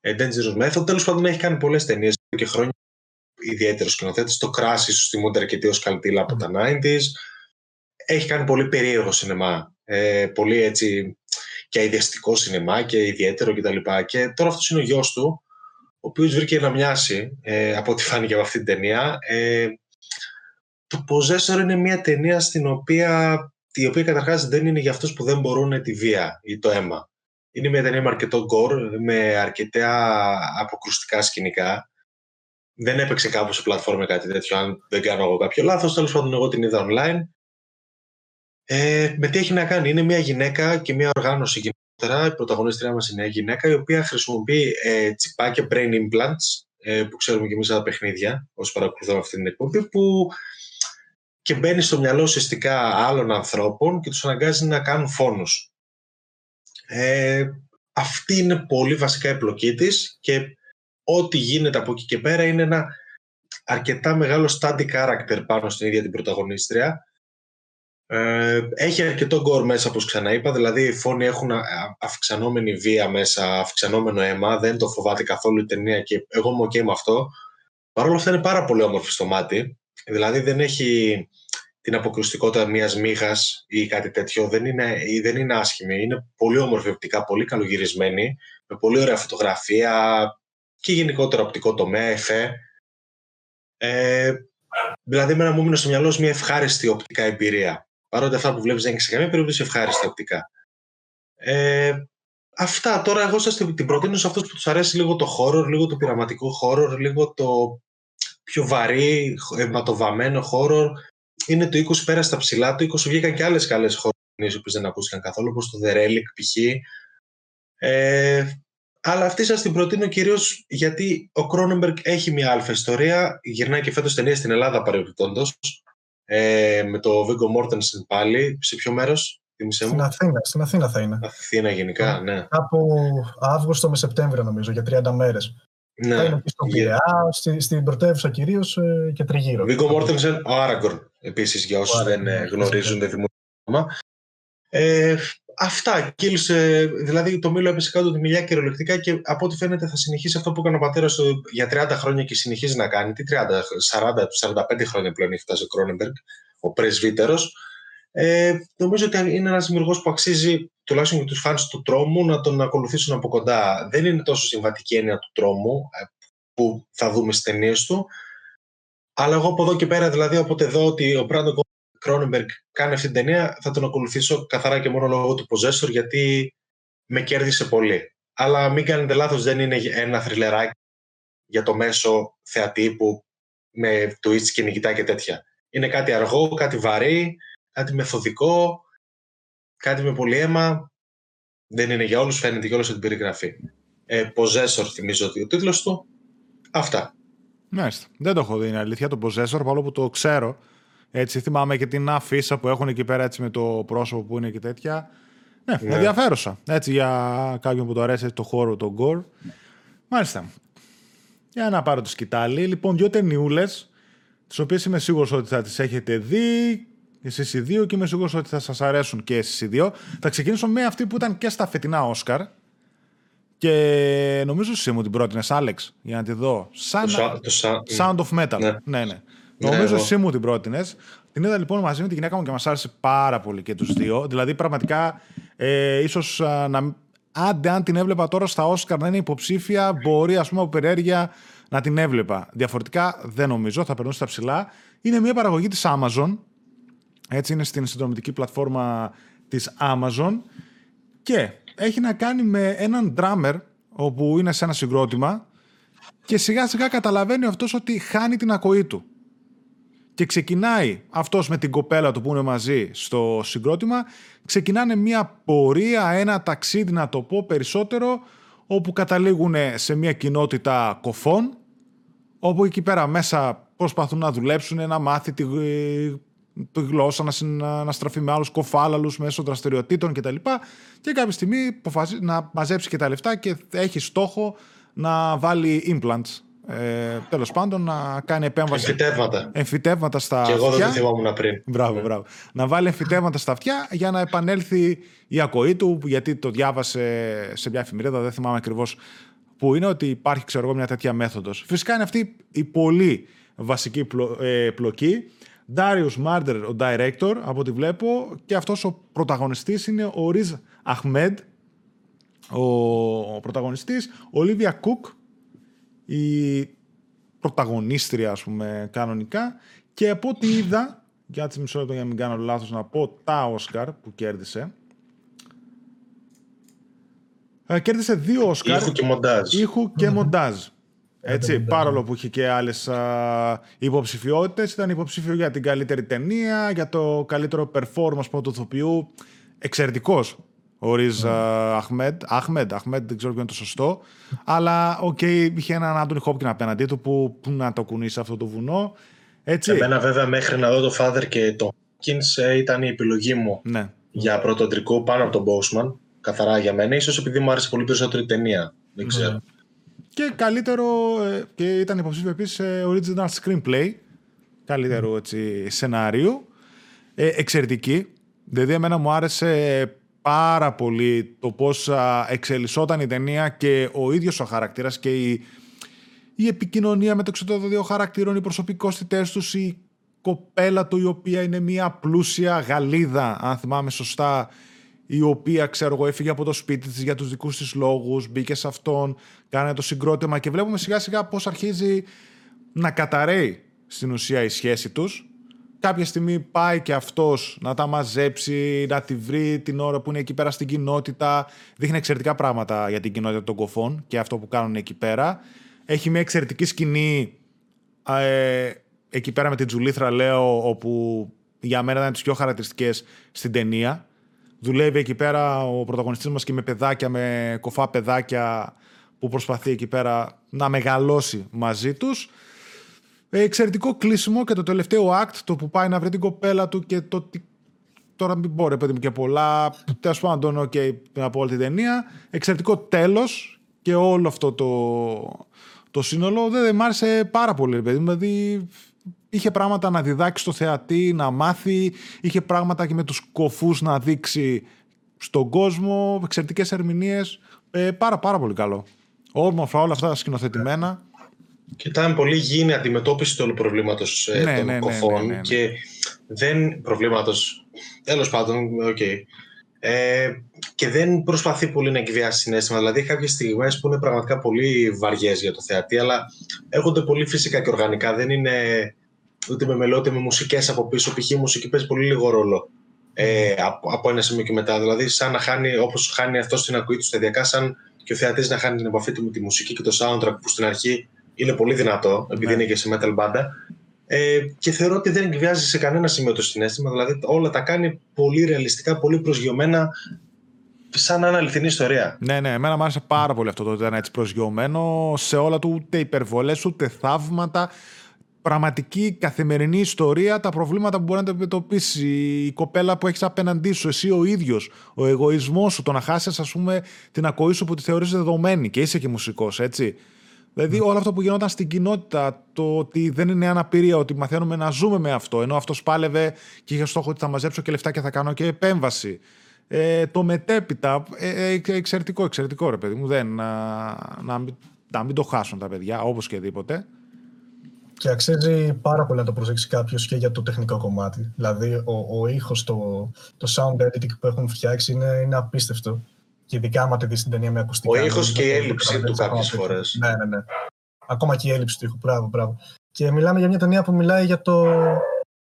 Ε, Dangerous Method. Τέλος πάντων, έχει κάνει πολλές ταινίες και χρόνια. Ιδιαίτερος σκηνοθέτης. Το Crash, ίσω θυμούνται αρκετοί ω καλτήλα από τα 90s. Έχει κάνει πολύ περίεργο σινεμά. Ε, πολύ έτσι και αειδιαστικό σινεμά και ιδιαίτερο κτλ. Και, και τώρα αυτός είναι ο γιος του, ο οποίος βρήκε να μοιάσει ε, από ό,τι φάνηκε από αυτή την ταινία. Ε, το Possessor είναι μια ταινία στην οποία, η οποία καταρχάς δεν είναι για αυτούς που δεν μπορούν τη βία ή το αίμα. Είναι μια ταινία με αρκετό γκορ, με αρκετά αποκρουστικά σκηνικά. Δεν έπαιξε κάπου σε πλατφόρμα κάτι τέτοιο, αν δεν κάνω εγώ κάποιο λάθος. Τέλος πάντων, εγώ την είδα online. Ε, με τι έχει να κάνει. Είναι μια γυναίκα και μια οργάνωση γενικότερα. Η πρωταγωνίστρια μας είναι μια γυναίκα η οποία χρησιμοποιεί ε, τσιπάκια brain implants ε, που ξέρουμε και εμείς από τα παιχνίδια όσοι παρακολουθούμε αυτή την εκπομπή που και μπαίνει στο μυαλό ουσιαστικά άλλων ανθρώπων και τους αναγκάζει να κάνουν φόνους. Ε, αυτή είναι πολύ βασικά η πλοκή της και ό,τι γίνεται από εκεί και πέρα είναι ένα αρκετά μεγάλο study character πάνω στην ίδια την πρωταγωνίστρια. Ε, έχει αρκετό γκορ μέσα, όπως ξαναείπα, δηλαδή οι φόνοι έχουν α- αυξανόμενη βία μέσα, αυξανόμενο αίμα, δεν το φοβάται καθόλου η ταινία και εγώ είμαι ok με αυτό. Παρ' όλα αυτά είναι πάρα πολύ όμορφη στο μάτι, δηλαδή δεν έχει την αποκρουστικότητα μιας μύγας ή κάτι τέτοιο, δεν είναι, ή δεν είναι άσχημη, είναι πολύ όμορφη οπτικά, πολύ καλογυρισμένη, με πολύ ωραία φωτογραφία και γενικότερα οπτικό τομέα, εφέ. Ε, δηλαδή, εμένα μου έμεινε στο μυαλό ως μια ευχάριστη οπτικά εμπειρία. Παρότι αυτά που βλέπεις δεν έχει σε καμία περίπτωση ευχάριστα οπτικά. Ε, αυτά τώρα εγώ σας την την προτείνω σε αυτούς που τους αρέσει λίγο το horror, λίγο το πειραματικό horror, λίγο το πιο βαρύ, αιματοβαμμένο horror. Είναι το 20 πέρα στα ψηλά, το 20 βγήκαν και άλλες καλές horror ταινίες, οι οποίες δεν ακούστηκαν καθόλου, όπως το The Relic π.χ. Ε, αλλά αυτή σας την προτείνω κυρίως γιατί ο Κρόνεμπεργκ έχει μια αλφα ιστορία, γυρνάει και φέτος ταινία στην Ελλάδα παρεμπιπτόντως, ε, με το Viggo Mortensen πάλι. Σε ποιο μέρος, θύμισε Στην μου. Αθήνα, στην Αθήνα θα είναι. Αθήνα γενικά, ναι. Κάπου Αύγουστο με Σεπτέμβριο νομίζω, για 30 μέρες. Ναι. Θα είναι εκεί στον Πειραιά, στη, στην πρωτεύουσα κυρίως ε, και τριγύρω. Βίγκο Μόρτενσεν, ο Άραγκορν επίσης για όσους δεν ε, γνωρίζουν, δεν θυμούνται ε, αυτά. Κύλησε, δηλαδή το Μήλο έπεσε κάτω τη μιλιά κυριολεκτικά και από ό,τι φαίνεται θα συνεχίσει αυτό που έκανε ο πατέρας του για 30 χρόνια και συνεχίζει να κάνει. Τι 30, 40, 45 χρόνια πλέον έχει φτάσει ο Κρόνεμπεργκ, ο πρεσβύτερος. Ε, νομίζω ότι είναι ένας δημιουργός που αξίζει τουλάχιστον για τους φάνου του τρόμου να τον ακολουθήσουν από κοντά. Δεν είναι τόσο συμβατική έννοια του τρόμου ε, που θα δούμε στις ταινίες του. Αλλά εγώ από εδώ και πέρα, δηλαδή, όποτε δω ότι ο Μπράντον Κρόνεμπεργκ κάνει αυτή την ταινία, θα τον ακολουθήσω καθαρά και μόνο λόγω του Possessor, γιατί με κέρδισε πολύ. Αλλά μην κάνετε λάθος, δεν είναι ένα θρυλεράκι για το μέσο θεατή που με twist και νικητά και τέτοια. Είναι κάτι αργό, κάτι βαρύ, κάτι μεθοδικό, κάτι με πολύ αίμα. Δεν είναι για όλους, φαίνεται για όλους την περιγραφή. Ε, Possessor θυμίζω ότι ο τίτλος του. Αυτά. Μάλιστα. Δεν το έχω δει, είναι αλήθεια, το Possessor, παρόλο που το ξέρω. Έτσι, θυμάμαι και την αφίσα που έχουν εκεί πέρα έτσι, με το πρόσωπο που είναι και τέτοια. Ναι, ναι. ενδιαφέρουσα. Έτσι, για κάποιον που το αρέσει το χώρο, το γκορ. Μάλιστα. Για να πάρω το σκητάλι. Λοιπόν, δύο ταινιούλες, τις οποίες είμαι σίγουρος ότι θα τις έχετε δει εσείς οι δύο και είμαι σίγουρος ότι θα σας αρέσουν και εσείς οι δύο. Θα ξεκινήσω με αυτή που ήταν και στα φετινά Όσκαρ. Και νομίζω εσύ μου την πρότεινες, Άλεξ, για να τη δω. Σαν... Το, Sound of Metal. Ναι, ναι. ναι. Νομίζω εσύ μου την πρότεινες. Την είδα λοιπόν μαζί με τη γυναίκα μου και μας άρεσε πάρα πολύ και τους δύο. Δηλαδή, πραγματικά, ε, ίσως να. Άντε, αν την έβλεπα τώρα στα Όσκαρ να είναι υποψήφια, μπορεί ας πούμε από περιέργεια να την έβλεπα. Διαφορετικά δεν νομίζω, θα περνούσε στα ψηλά. Είναι μια παραγωγή της Amazon, έτσι είναι στην συνδρομητική πλατφόρμα της Amazon και έχει να κάνει με έναν drummer όπου είναι σε ένα συγκρότημα και σιγά σιγά καταλαβαίνει αυτός ότι χάνει την ακοή του. Και ξεκινάει αυτός με την κοπέλα του που είναι μαζί στο συγκρότημα, ξεκινάνε μια πορεία, ένα ταξίδι να το πω περισσότερο, όπου καταλήγουν σε μια κοινότητα κοφών, όπου εκεί πέρα μέσα προσπαθούν να δουλέψουν, να μάθει τη τη γλώσσα να, να στραφεί με άλλους κοφάλαλους μέσω δραστηριοτήτων κτλ. Και, και κάποια στιγμή να μαζέψει και τα λεφτά και έχει στόχο να βάλει implants. Ε, Τέλος πάντων, να κάνει επέμβαση. Εμφυτεύματα. Εμφυτεύματα στα και εγώ δεν το θυμόμουν πριν. Μπράβο, ναι. μπράβο. Να βάλει εμφυτεύματα στα αυτιά για να επανέλθει η ακοή του, γιατί το διάβασε σε μια εφημερίδα, δεν θυμάμαι ακριβώς που είναι, ότι υπάρχει ξέρω εγώ, μια τέτοια μέθοδος. Φυσικά είναι αυτή η πολύ βασική ε, πλοκή. Darius Marder, ο director, από ό,τι βλέπω, και αυτός ο πρωταγωνιστής είναι ο Riz Ahmed, ο πρωταγωνιστής, Olivia Cook, η πρωταγωνίστρια, ας πούμε, κανονικά, και από ό,τι είδα, για τις μισό λεπτό για να μην κάνω λάθος να πω, τα Όσκαρ που κέρδισε, ε, κέρδισε δύο Όσκαρ. Ήχου και μοντάζ. Ήχου και μοντάζ. Έτσι, παρόλο που είχε και άλλες υποψηφιότητες, ήταν υποψήφιο για την καλύτερη ταινία, για το καλύτερο performance πρώτου ηθοποιού. Εξαιρετικός ο Riz Ahmed. Αχμέντ, Αχμέντ, δεν ξέρω ποιο είναι το σωστό. Αλλά, οκ, okay, είχε έναν Anthony Hopkins απέναντί του που, που να το κουνήσει αυτό το βουνό. Έτσι. Εμένα, βέβαια, μέχρι να δω το Father και το Hopkins ε, ήταν η επιλογή μου ναι. για πρώτο αντρικό πάνω από τον Boseman. Καθαρά για μένα. Ίσως επειδή μου άρεσε πολύ περισσότερο η ταινία. Δεν ξέρω. Ναι. Και καλύτερο, ε, και ήταν υποψήφιο επίσης original screenplay, καλύτερο έτσι, σενάριο. Ε, εξαιρετική. Δηλαδή, εμένα μου άρεσε πάρα πολύ το πώς εξελισσόταν η ταινία και ο ίδιος ο χαρακτήρας και η, η επικοινωνία μεταξύ των δύο χαρακτήρων, οι προσωπικότητές τους, η κοπέλα του η οποία είναι μια πλούσια Γαλλίδα, αν θυμάμαι σωστά, η οποία, ξέρω εγώ, έφυγε από το σπίτι της για τους δικούς της λόγους, μπήκε σε αυτόν, κάνει το συγκρότημα και βλέπουμε σιγά σιγά πώς αρχίζει να καταραίει στην ουσία η σχέση τους. Κάποια στιγμή πάει και αυτός να τα μαζέψει, να τη βρει την ώρα που είναι εκεί πέρα στην κοινότητα. Δείχνει εξαιρετικά πράγματα για την κοινότητα των κοφών και αυτό που κάνουν εκεί πέρα. Έχει μια εξαιρετική σκηνή ε, εκεί πέρα με την Τζουλήθρα, λέω, όπου για μένα ήταν τις πιο χαρακτηριστικές στην ταινία δουλεύει εκεί πέρα ο πρωταγωνιστής μας και με παιδάκια, με κοφά παιδάκια που προσπαθεί εκεί πέρα να μεγαλώσει μαζί τους. Ε, εξαιρετικό κλείσιμο και το τελευταίο act, το που πάει να βρει την κοπέλα του και το ότι τώρα μην πω ρε παιδί μου και πολλά, τέλος πάντων, okay, από όλη την ταινία. Εξαιρετικό τέλος και όλο αυτό το, το σύνολο δεν, δεν μ' άρεσε πάρα πολύ, ρε παιδί μου. Δηλαδή, είχε πράγματα να διδάξει στο θεατή, να μάθει, είχε πράγματα και με τους κωφούς να δείξει στον κόσμο, εξαιρετικές ερμηνείες. Ε, πάρα, πάρα πολύ καλό. Όμορφα όλα αυτά σκηνοθετημένα. Και ήταν πολύ γήινη αντιμετώπιση του όλου προβλήματος ε, Ναι, των ναι, ναι, κωφών. ναι, ναι, ναι. Και δεν. προβλήματος. Τέλος πάντων, οκ. Ε, και δεν προσπαθεί πολύ να εκβιάσει συναίσθημα. Δηλαδή, κάποιες στιγμές που είναι πραγματικά πολύ βαριές για το θεατή, αλλά έρχονται πολύ φυσικά και οργανικά. Δεν είναι ούτε με μελότη, με μουσικές από πίσω. Π.χ. η μουσική παίζει πολύ λίγο ρόλο ε, από, από ένα σημείο και μετά. Δηλαδή, σαν να χάνει, όπως χάνει αυτό στην ακοή του σταδιακά, σαν και ο θεατής να χάνει την επαφή του με τη μουσική και το soundtrack που στην αρχή είναι πολύ δυνατό, επειδή Ναι. είναι και σε metal μπάντα. Ε, και θεωρώ ότι δεν εκβιάζει σε κανένα σημείο το συνέστημα. Δηλαδή, όλα τα κάνει πολύ ρεαλιστικά, πολύ προσγειωμένα, σαν να είναι αληθινή ιστορία. Ναι, ναι, εμένα μου άρεσε πάρα πολύ αυτό το ότι ήταν έτσι προσγειωμένο σε όλα του, ούτε υπερβολές, ούτε θαύματα. Πραγματική καθημερινή ιστορία, τα προβλήματα που μπορεί να αντιμετωπίσει, η κοπέλα που έχεις απέναντί σου, εσύ ο ίδιος, ο εγωισμός σου, το να χάσεις, ας πούμε, την ακοή σου που τη θεωρείς δεδομένη και είσαι και μουσικός, έτσι. Δηλαδή, όλο αυτό που γινόταν στην κοινότητα, το ότι δεν είναι αναπηρία, ότι μαθαίνουμε να ζούμε με αυτό, ενώ αυτός πάλευε και είχε στόχο ότι θα μαζέψω και λεφτά και θα κάνω και επέμβαση. Ε, το μετέπειτα, ε, ε, εξαιρετικό, εξαιρετικό ρε παιδί μου, δεν, να, να, μην, να μην το χάσουν τα παιδιά, όπως και δίποτε. Και αξίζει πάρα πολύ να το προσέξει κάποιος και για το τεχνικό κομμάτι. Δηλαδή, ο, ο ήχος, το, το sound editing που έχουν φτιάξει είναι, είναι απίστευτο. Και ειδικά άμα τη δεις στην ταινία με ακουστικά. Ο ήχος δηλαδή, και η το- το έλλειψη του καταλαβαίνεις κάποιες ακόμα φορές. Ναι, ναι, ναι. Ακόμα και η έλλειψη του ήχου. Μπράβο, μπράβο. Και μιλάμε για μια ταινία που μιλάει για το,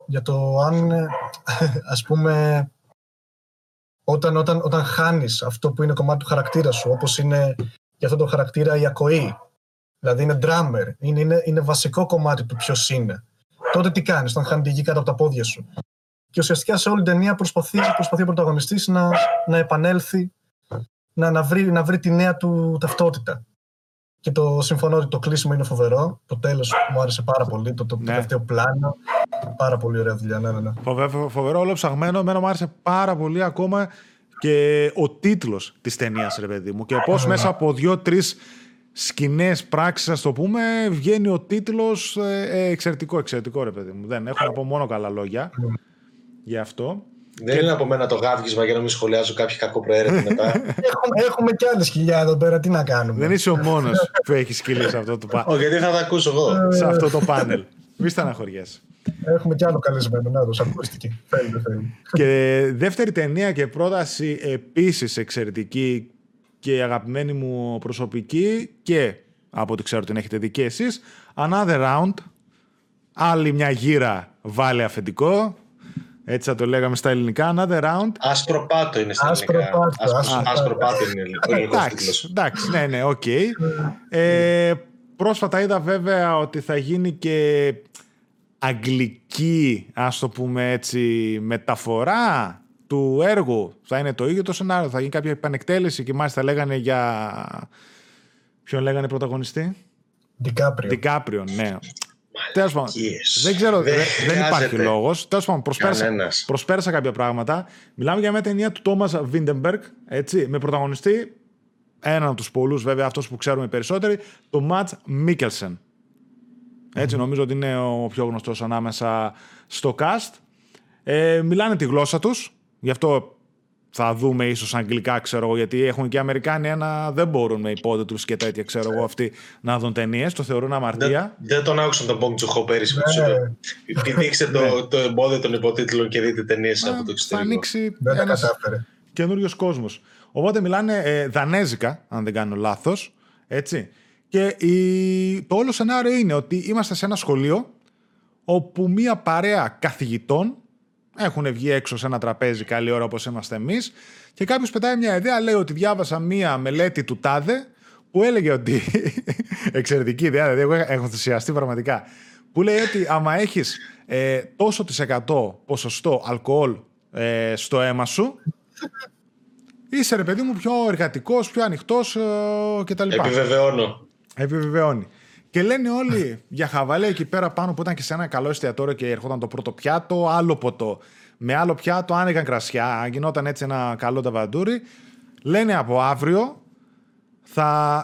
για το αν, ε, ας πούμε, όταν, όταν, όταν χάνεις αυτό που είναι κομμάτι του χαρακτήρα σου, όπως είναι για αυτό το χαρακτήρα η ακοή, δηλαδή είναι drummer, είναι, είναι, είναι βασικό κομμάτι του ποιος είναι. Τότε τι κάνεις, όταν χάνει τη γη κάτω από τα πόδια σου. Και ουσιαστικά σε όλη την ταινία προσπαθεί, προσπαθεί ο πρωταγωνιστής να, να επανέλθει, να, να, βρει, να βρει τη νέα του ταυτότητα. Και το συμφωνώ ότι το κλείσιμο είναι φοβερό. Το τέλος μου άρεσε πάρα πολύ. Το, το Ναι. τελευταίο πλάνο. Πάρα πολύ ωραία δουλειά. Ναι, ναι, ναι. Φοβε- φοβερό, όλο ψαγμένο. Εμένα μου άρεσε πάρα πολύ ακόμα και ο τίτλος της ταινίας, ρε παιδί μου. Και πώς μέσα από δύο-τρεις σκηνές πράξεις, ας το πούμε, βγαίνει ο τίτλος ε, ε, εξαιρετικό, εξαιρετικό, ρε παιδί μου. Δεν έχω να πω μόνο καλά λόγια γι' αυτό. Δεν είναι από μένα το γάβγισμα για να μην σχολιάζω κάποιο κακό προαίρετη μετά. έχουμε, έχουμε κι άλλες χιλιάδε εδώ πέρα. Τι να κάνουμε. Δεν είσαι ο μόνος που έχει σκύλει σε αυτό το, πα- Όχι, γιατί θα τα ακούσω εγώ. σε αυτό το πάνελ. Μη στεναχωριέσαι. Έχουμε κι άλλο καλεσμένο. Να το ακούστηκε. Θέλει, δεν θέλει. Και δεύτερη ταινία και πρόταση επίσης εξαιρετική και αγαπημένη μου προσωπική και από ό,τι ξέρω την έχετε δει και εσείς Another Round άλλη μια γύρα βάλε αφεντικό έτσι θα το λέγαμε στα ελληνικά Another Round Άσπρο πάτο είναι στα Άσπρο ελληνικά. πάτο, Άσπρο- άσπρο Άσπρο πάτο είναι ο ελληνικός εντάξει, τίτλος. εντάξει, ναι, ναι, οκ. Ε, πρόσφατα είδα βέβαια ότι θα γίνει και αγγλική, ας το πούμε έτσι, μεταφορά του έργου. Θα είναι το ίδιο το σενάριο, θα γίνει κάποια επανεκτέλεση και μάλιστα λέγανε για... Ποιον λέγανε πρωταγωνιστή; Δικάπριο. Δικάπριο, ναι. Τέλος πάντων, Μαλακίες. δεν ξέρω, Δεν δεν, δεν υπάρχει χρειάζεται. λόγος. Τέλος πάντων, προσπέρασα, Κανένας. προσπέρασα κάποια πράγματα. Μιλάμε για μια ταινία του Τόμας Βίντεμπεργκ, έτσι, με πρωταγωνιστή έναν από τους πολλούς βέβαια, αυτός που ξέρουμε οι περισσότεροι, το Ματ Μίκελσεν. Έτσι, νομίζω ότι είναι ο πιο γνωστός ανάμεσα στο cast. Ε, μιλάνε τη γλώσσα τους, γι' αυτό θα δούμε ίσως αγγλικά, ξέρω εγώ, γιατί έχουν και οι Αμερικάνοι ένα δεν μπορούν με υπόδετρους και τέτοια, ξέρω εγώ, αυτοί να δουν ταινίες, το θεωρούν αμαρτία. Δεν, δεν τον άκουσαν τον Bong Joon-ho πέρυσι που του Ναι. είπε. Πηδήξτε το, το εμπόδιο των υποτίτλων και δείτε ταινίες από το θα εξωτερικό. ανοίξει Δεν τα ένας κατάφερε. καινούριος κόσμος. Οπότε μιλάνε ε, δανέζικα, αν δεν κάνω λάθος. Έτσι. Και η... το όλο σενάριο είναι ότι είμαστε σε ένα σχολείο όπου μία παρέα καθηγητών έχουν βγει έξω σε ένα τραπέζι καλή ώρα όπως είμαστε εμείς και κάποιος πετάει μια ιδέα, λέει ότι διάβασα μία μελέτη του Τάδε που έλεγε ότι, εξαιρετική ιδέα, δηλαδή εγώ έχω ενθουσιαστεί πραγματικά, που λέει ότι άμα έχεις ε, τόσο της εκατό ποσοστό αλκοόλ ε, στο αίμα σου, είσαι ρε παιδί μου πιο εργατικός, πιο ανοιχτός ε, κτλ. Επιβεβαιώνω. Επιβεβαιώνει. Και λένε όλοι για χαβαλέ εκεί πέρα πάνω που ήταν και σε ένα καλό εστιατόριο και ερχόταν το πρώτο πιάτο, άλλο ποτό. Με άλλο πιάτο άνοιγαν κρασιά, γινόταν έτσι ένα καλό ταβαντούρι. Λένε από αύριο θα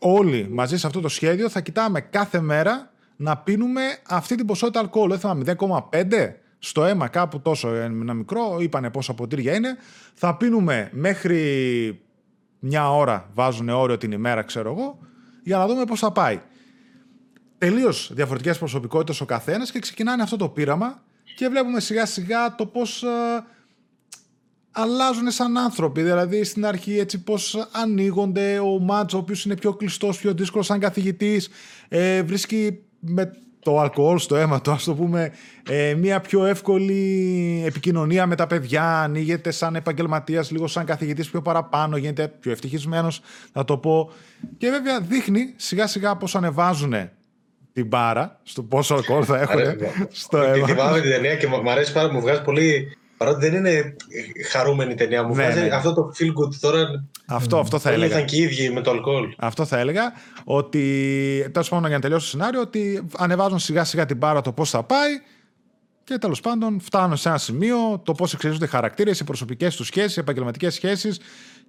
όλοι μαζί σε αυτό το σχέδιο θα κοιτάμε κάθε μέρα να πίνουμε αυτή την ποσότητα αλκοόλ. Δεν θυμάμαι, 0,5 στο αίμα κάπου τόσο ένα μικρό, είπανε πόσα ποτήρια είναι. Θα πίνουμε μέχρι μια ώρα, βάζουν όριο την ημέρα ξέρω εγώ, για να δούμε πώς θα πάει. Τελείως διαφορετικές προσωπικότητες ο καθένας και ξεκινάνε αυτό το πείραμα και βλέπουμε σιγά σιγά το πώς ε, αλλάζουν σαν άνθρωποι. Δηλαδή στην αρχή έτσι πώς ανοίγονται ο Μάτζ, ο οποίος είναι πιο κλειστός, πιο δύσκολος σαν καθηγητής, ε, βρίσκει με το αλκοόλ στο αίμα του, ας το πούμε, ε, μια πιο εύκολη επικοινωνία με τα παιδιά, ανοίγεται σαν επαγγελματίας, λίγο σαν καθηγητής πιο παραπάνω, γίνεται πιο ευτυχισμένος, θα το πω. Και βέβαια δείχνει σιγά σιγά πώς ανεβάζουν την μπάρα, στο πόσο αλκοόλ θα έχουν στο αίμα. Θυμάμαι την ταινία και μου αρέσει πάρα μου βγάζει πολύ Παρότι δεν είναι χαρούμενη ταινία, μου ναι, βγάζει ναι. αυτό το feel good τώρα. Αυτό, αυτό θα έλεγα. Ήταν και οι ίδιοι με το αλκοόλ. Αυτό θα έλεγα. Ότι. Τέλος πάντων, για να τελειώσω το σενάριο, ότι ανεβάζουν σιγά σιγά την μπάρα το πώς θα πάει. Και τέλος πάντων φτάνουν σε ένα σημείο το πώς εξελίσσονται οι χαρακτήρες, οι προσωπικές τους σχέσεις, οι επαγγελματικές σχέσεις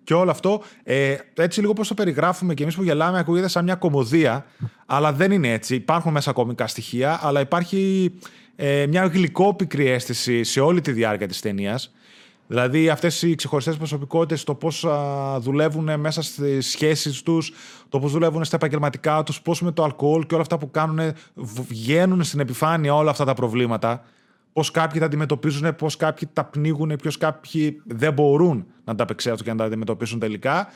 και όλο αυτό. Ε, έτσι λίγο πώς το περιγράφουμε και εμείς που γελάμε, ακούγεται σαν μια κομμωδία, αλλά δεν είναι έτσι. Υπάρχουν μέσα κομικά στοιχεία, αλλά υπάρχει ε, μια γλυκόπικρη αίσθηση σε όλη τη διάρκεια της ταινίας. Δηλαδή αυτές οι ξεχωριστές προσωπικότητες, το πώς δουλεύουν μέσα στις σχέσεις τους, το πώς δουλεύουν στα επαγγελματικά τους, πώς με το αλκοόλ και όλα αυτά που κάνουν βγαίνουν στην επιφάνεια όλα αυτά τα προβλήματα. Πώς κάποιοι τα αντιμετωπίζουν, πώς κάποιοι τα πνίγουν, ποιος κάποιοι δεν μπορούν να τα απεξέλθουν και να τα αντιμετωπίσουν τελικά.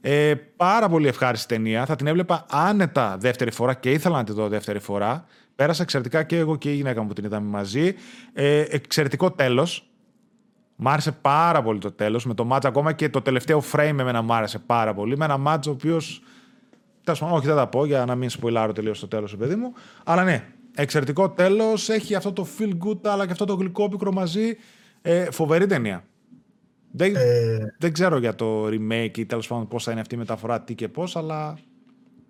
Ε, πάρα πολύ ευχάριστη ταινία. Θα την έβλεπα άνετα δεύτερη φορά και ήθελα να τη δω δεύτερη φορά. Πέρασα εξαιρετικά και εγώ και η γυναίκα μου που την είδαμε μαζί. Ε, εξαιρετικό τέλος. Μ' άρεσε πάρα πολύ το τέλος. Με το μάτζ ακόμα και το τελευταίο frame εμένα μ' άρεσε πάρα πολύ. Με ένα μάτζ ο οποίος. Όχι, δεν θα πω για να μην σποιλάρω τελείως το τέλος, παιδί μου. Αλλά ναι, εξαιρετικό τέλος. Έχει αυτό το feel good, αλλά και αυτό το γλυκό μαζί. Ε, φοβερή ταινία. Δεν, ε... δεν ξέρω για το remake ή τέλος πάντων πώς θα είναι αυτή η μεταφορά, τι και πώς, αλλά.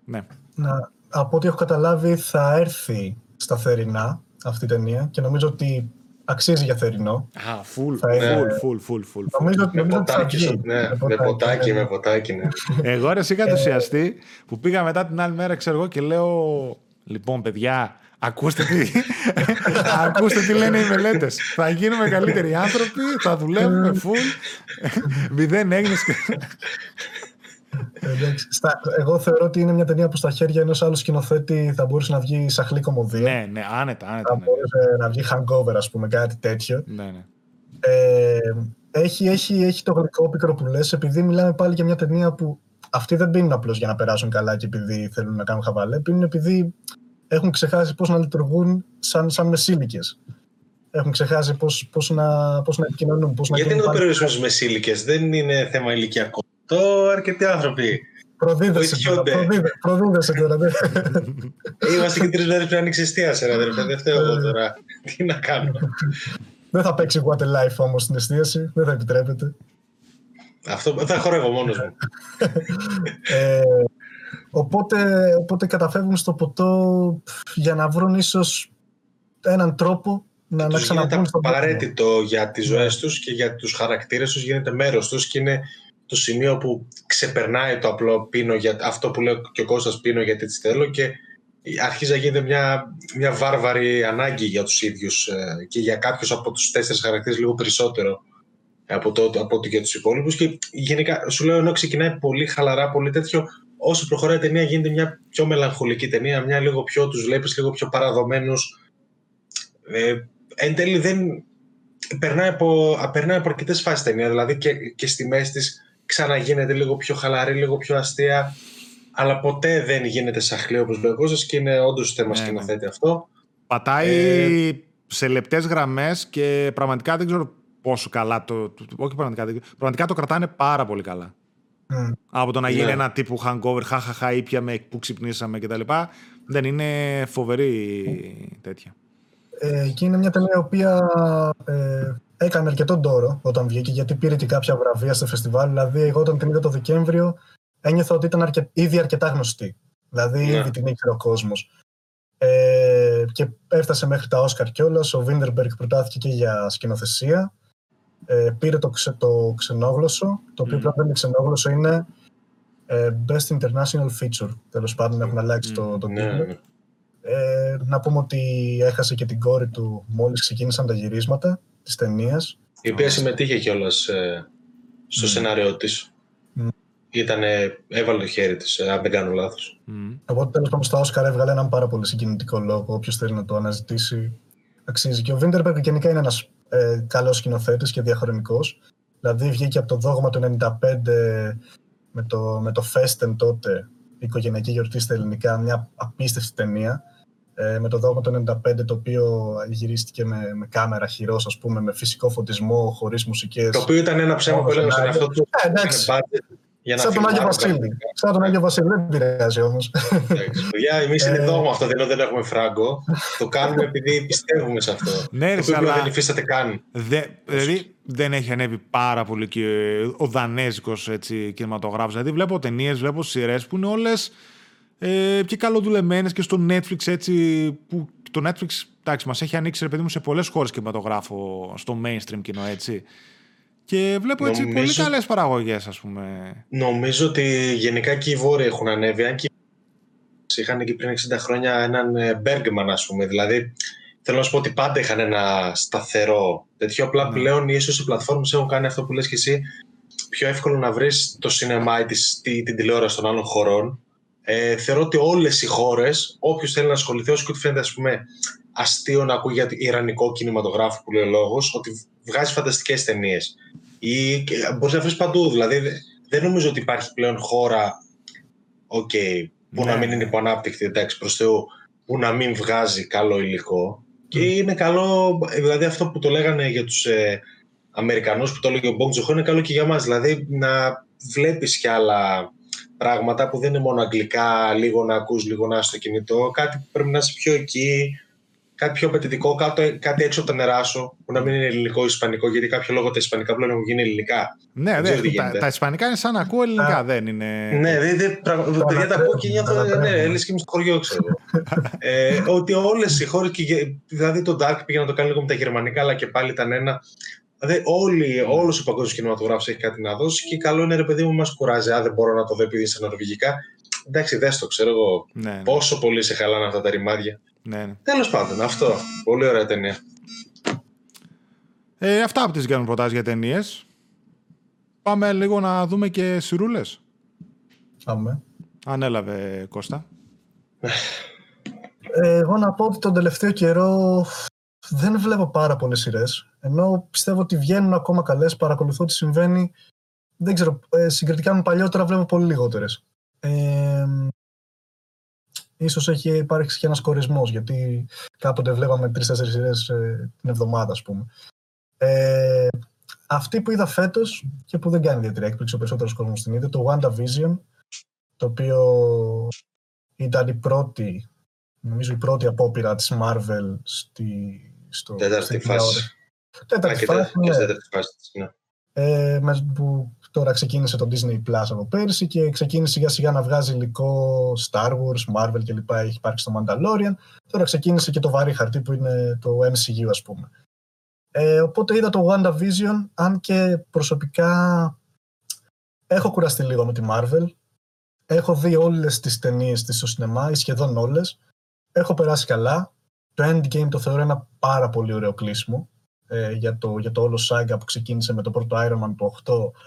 Ναι. Να, από ό,τι έχω καταλάβει θα έρθει στα θερινά αυτή η ταινία και νομίζω ότι αξίζει για θερινό. Α, full, full, full, full, full. Νομίζω, με ποτάκι, ναι, με ποτάκι, με ποτάκι, ναι. Εγώ ρε είχα ενθουσιαστεί που πήγα μετά την άλλη μέρα, ξέρω εγώ, και λέω, λοιπόν, παιδιά, Ακούστε τι, ακούστε τι λένε οι μελέτες. θα γίνουμε καλύτεροι άνθρωποι, θα δουλεύουμε full. Μηδέν έγνοιες. Εγώ θεωρώ ότι είναι μια ταινία που στα χέρια ενός άλλου σκηνοθέτη θα μπορούσε να βγει σαχλή κομμωδία. Ναι, ναι, άνετα. άνετα θα ναι. μπορούσε να βγει hangover, ας πούμε, κάτι τέτοιο. Ναι, ναι. Ε, έχει, έχει, έχει το γλυκό πικρό που λες, επειδή μιλάμε πάλι για μια ταινία που αυτοί δεν πίνουν απλώς για να περάσουν καλά και επειδή θέλουν να κάνουν χαβαλέ, πίνουν επειδή έχουν ξεχάσει πώς να λειτουργούν σαν, σαν μεσήλικες. Έχουν ξεχάσει πώς να, πώς να επικοινωνούν. Πώς Γιατί είναι το περιορισμό στις μεσήλικες, δεν είναι θέμα ηλικιακό αυτό αρκετοί άνθρωποι. Προδίδεσαι τώρα. Ναι. Είμαστε και τρεις μέρες πριν ανοίξει εστίαση, ρε αδερφέ. Δεν φταίω εγώ τώρα. Τι να κάνω. Δεν θα παίξει What a Life όμως στην εστίαση. Δεν θα επιτρέπεται. Αυτό θα χορεύω μόνος μου. Ε, οπότε, οπότε καταφεύγουν στο ποτό για να βρουν ίσως έναν τρόπο να, να ξαναμπούν στο απαραίτητο για τις ζωές τους και για τους χαρακτήρες τους γίνεται μέρος τους και είναι το σημείο που ξεπερνάει το απλό πίνω για αυτό που λέω και ο Κώστας πίνω γιατί τις θέλω και αρχίζει να γίνεται μια, μια βάρβαρη ανάγκη για τους ίδιους ε, και για κάποιους από τους τέσσερις χαρακτήρες λίγο περισσότερο από, το, από ότι για τους υπόλοιπους. Και γενικά σου λέω ενώ ξεκινάει πολύ χαλαρά, πολύ τέτοιο όσο προχωράει η ταινία γίνεται μια πιο μελαγχολική ταινία, μια λίγο πιο τους βλέπεις λίγο πιο παραδομένους ε, εν τέλει δεν περνάει από, περνάει από αρκετές φάσεις ταινία δηλαδή και, και στη μέση της ξαναγίνεται λίγο πιο χαλαρή, λίγο πιο αστεία, αλλά ποτέ δεν γίνεται σαχλή όπως λέει ο και είναι όντως θέμα ναι, σκηνοθέτη ναι. αυτό. Πατάει ε... σε λεπτές γραμμές και πραγματικά δεν ξέρω πόσο καλά το... το όχι πραγματικά, πραγματικά το κρατάνε πάρα πολύ καλά. Mm. Από το να γίνει ναι. ένα τύπου hangover, χαχαχα, ήπιαμε που ξυπνήσαμε κτλ. Δεν είναι φοβερή mm. τέτοια. Ε, και είναι μια ταινία η οποία ε, έκανε αρκετό ντόρο όταν βγήκε, γιατί πήρε και κάποια βραβεία στο φεστιβάλ. Δηλαδή, εγώ όταν την είδα το Δεκέμβριο, ένιωθα ότι ήταν αρκε... ήδη αρκετά γνωστή. Δηλαδή, yeah. Ναι. ήδη την ήξερε ο κόσμος. Ε, και έφτασε μέχρι τα Όσκαρ κιόλας. Ο Βίντερμπεργκ προτάθηκε και για σκηνοθεσία. Ε, πήρε το, ξε, το ξενόγλωσσο, το οποίο mm. δεν είναι ξενόγλωσσο, είναι Ε, Best International Feature. Τέλος πάντων, έχουν αλλάξει το, το Ναι, τίτλο. ναι. Ε, να πούμε ότι έχασε και την κόρη του μόλις ξεκίνησαν τα γυρίσματα της ταινίας. Η οποία συμμετείχε κιόλας στο σενάριό της. Μμ. Ήτανε, έβαλε το χέρι της, αν δεν κάνω λάθος. Μμ. Οπότε τέλος πάντων στα Όσκαρ έβγαλε έναν πάρα πολύ συγκινητικό λόγο. Όποιος θέλει να το αναζητήσει, αξίζει. Και ο Βίντερμπεργκ γενικά είναι ένας ε, καλός σκηνοθέτης και διαχρονικός. Δηλαδή βγήκε από το δόγμα του 95 με το, με το Festen τότε, η οικογενειακή γιορτή στα ελληνικά, μια απίστευτη ταινία. Ε, με το δόγμα του 95 το οποίο γυρίστηκε με, με κάμερα χειρός, ας πούμε, με φυσικό φωτισμό, χωρίς μουσικές. Το οποίο ήταν ένα ψέμα που έλεγα στον εαυτό του. Ε, εντάξει. «Κάνε budget για να Σαν τον Άγιο φιλμάρω Βασίλη. πραγματικά». Σαν τον Άγιο Βασίλη, δεν πειράζει όμως. Εντάξει, Παιδιά, εμείς είναι Ε. δόγμα αυτό, δεν είναι ότι δεν έχουμε φράγκο. Το κάνουμε επειδή πιστεύουμε σε αυτό. Ναι, ρε, το οποίο αλλά- δεν υφίσταται καν. Δε, δηλαδή δεν έχει ανέβει πάρα πολύ και ο δανέζικος κινηματογράφος. Δηλαδή βλέπω ταινίες, βλέπω σειρές που είναι όλες ε, και καλοδουλεμένες και στο Netflix έτσι. Που το Netflix εντάξει, μας έχει ανοίξει ρε παιδί μου σε πολλές χώρες κινηματογράφο στο mainstream κοινό έτσι. Και βλέπω έτσι Νομίζω- πολύ καλές παραγωγές, ας πούμε. Νομίζω ότι γενικά και οι Βόρειοι έχουν ανέβει. Αν και είχαν εκεί πριν 60 χρόνια έναν ε, Bergman, ας πούμε. Δηλαδή, θέλω να σου πω ότι πάντα είχαν ένα σταθερό τέτοιο. Απλά Ναι. πλέον ίσως οι πλατφόρμες έχουν κάνει αυτό που λες και εσύ πιο εύκολο να βρεις το σινεμά ή τη- τη- την τηλεόραση των άλλων χωρών. Ε, θεωρώ ότι όλες οι χώρες, όποιος θέλει να ασχοληθεί, όσο και ότι φαίνεται ας πούμε, αστείο να ακούει για το ιρανικό κινηματογράφο που λέει ο λόγος, ότι βγάζει φανταστικές ταινίες. Ή μπορείς να βρεις παντού. Δηλαδή, δε- δεν νομίζω ότι υπάρχει πλέον χώρα οκ, που Ναι. να μην είναι υποανάπτυκτη, εντάξει, προς Θεού, που να μην βγάζει καλό υλικό. Και είναι καλό, δηλαδή αυτό που το λέγανε για τους ε, Αμερικανούς που το έλεγε ο Μπόγκ Τζοχό είναι καλό και για μας. Δηλαδή να βλέπεις κι άλλα πράγματα που δεν είναι μόνο αγγλικά, λίγο να ακούς, λίγο να είσαι στο κινητό. Κάτι που πρέπει να είσαι πιο εκεί, κάτι πιο απαιτητικό, κάτι, κάτι έξω από τα νερά σου, που να μην είναι ελληνικό ή ισπανικό, γιατί κάποιο λόγο τα ισπανικά πλέον έχουν γίνει ελληνικά. Ναι, Δεν δε, ξέρω τι τα, γίνεται. τα ισπανικά είναι σαν να ακούω ελληνικά, δεν είναι. Ναι, δε, δε, πραγμα... παιδιά τα ακούω και νιώθω, ανατρέπω. ναι, λες και είμαι στο χωριό, ξέρω εγώ. ε, ότι όλες οι χώρες, και, γε- δηλαδή το Dark πήγε να το κάνει λίγο με τα γερμανικά, αλλά και πάλι ήταν ένα. Δηλαδή, όλοι, όλος ο παγκόσμιος κινηματογράφος έχει κάτι να δώσει και καλό είναι ρε παιδί μου, μας κουράζει. Α, δεν μπορώ να το δω επειδή είσαι νορβηγικά. Εντάξει, δες το, ξέρω εγώ. Ναι, ναι, Πόσο πολύ σε χαλάνε αυτά τα ρημάδια. Ναι, ναι. Τέλος πάντων, αυτό. Πολύ ωραία ταινία. Ε, αυτά από τις κάνουν προτάσεις για ταινίες. Πάμε λίγο να δούμε και σιρούλες. Πάμε. Ανέλαβε Κώστα. Ε, εγώ να πω ότι τον τελευταίο καιρό δεν βλέπω πάρα πολλές σειρές. Ενώ πιστεύω ότι βγαίνουν ακόμα καλές, παρακολουθώ τι συμβαίνει. Δεν ξέρω, ε, συγκριτικά με παλιότερα βλέπω πολύ λιγότερες. Ε, ίσως έχει υπάρξει και ένας κορισμός, γιατί κάποτε βλέπαμε τρεις-τέσσερις σειρές ε, την εβδομάδα, ας πούμε. Ε, αυτή που είδα φέτος και που δεν κάνει ιδιαίτερη έκπληξη, ο περισσότερος κόσμος την είδε, το WandaVision, το οποίο ήταν η πρώτη, νομίζω η πρώτη απόπειρα της Marvel στη, στο, Τέταρτη στην φάση. τηλεόραση. Τέταρτη και, φάση, τε- ναι. και στη τέταρτη φάση της, ναι. Ε, με- που τώρα ξεκίνησε το Disney Plus από πέρσι και ξεκίνησε σιγά σιγά να βγάζει υλικό Star Wars, Marvel κλπ. Έχει υπάρξει το Mandalorian. Τώρα ξεκίνησε και το βαρύ χαρτί που είναι το MCU ας πούμε. Ε, οπότε είδα το WandaVision, αν και προσωπικά έχω κουραστεί λίγο με τη Marvel. Έχω δει όλες τις ταινίες της στο σινεμά, ή σχεδόν όλες. Έχω περάσει καλά. Το Endgame το θεωρώ ένα πάρα πολύ ωραίο κλείσιμο ε, για, το, για το όλο saga που ξεκίνησε με το πρώτο Iron Man το 8.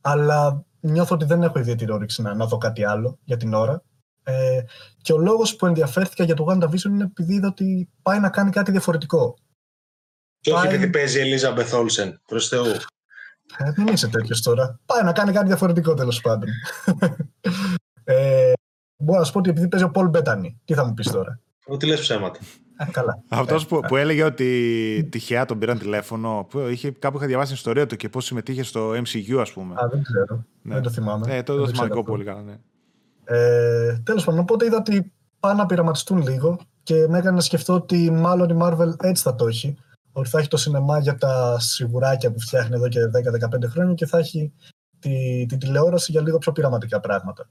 Αλλά νιώθω ότι δεν έχω ιδιαίτερη όρεξη να, να δω κάτι άλλο για την ώρα. Ε, και ο λόγος που ενδιαφέρθηκα για το WandaVision είναι επειδή είδα ότι πάει να κάνει κάτι διαφορετικό. Και όχι Πάει- επειδή παίζει η Elizabeth Olsen, προς Θεού. Ε, μην είσαι τέτοιος τώρα. Πάει να κάνει κάτι διαφορετικό τέλος πάντων. ε, μπορώ να σου πω ότι επειδή παίζει ο Πολ Μπέτανη. Τι θα μου πεις τώρα; Ότι λες ψέματα. Ε, καλά. Αυτός που, που έλεγε ότι τυχαία τον πήραν τηλέφωνο, που είχε, κάπου είχα διαβάσει την ιστορία του και πώς συμμετείχε στο MCU, ας πούμε. Α, δεν ξέρω. Ναι. Δεν το θυμάμαι. Ε, το Δεν το ξέρω σημαντικό αυτό. πολύ καλά, ναι. Ε, Τέλος πάντων, οπότε είδα ότι πάνε να πειραματιστούν λίγο και με έκανε να σκεφτώ ότι μάλλον η Marvel έτσι θα το έχει. Ότι θα έχει το σινεμά για τα σιγουράκια που φτιάχνει εδώ και 10-15 χρόνια και θα έχει τη, τη τηλεόραση για λίγο πιο πειραματικά πράγματα.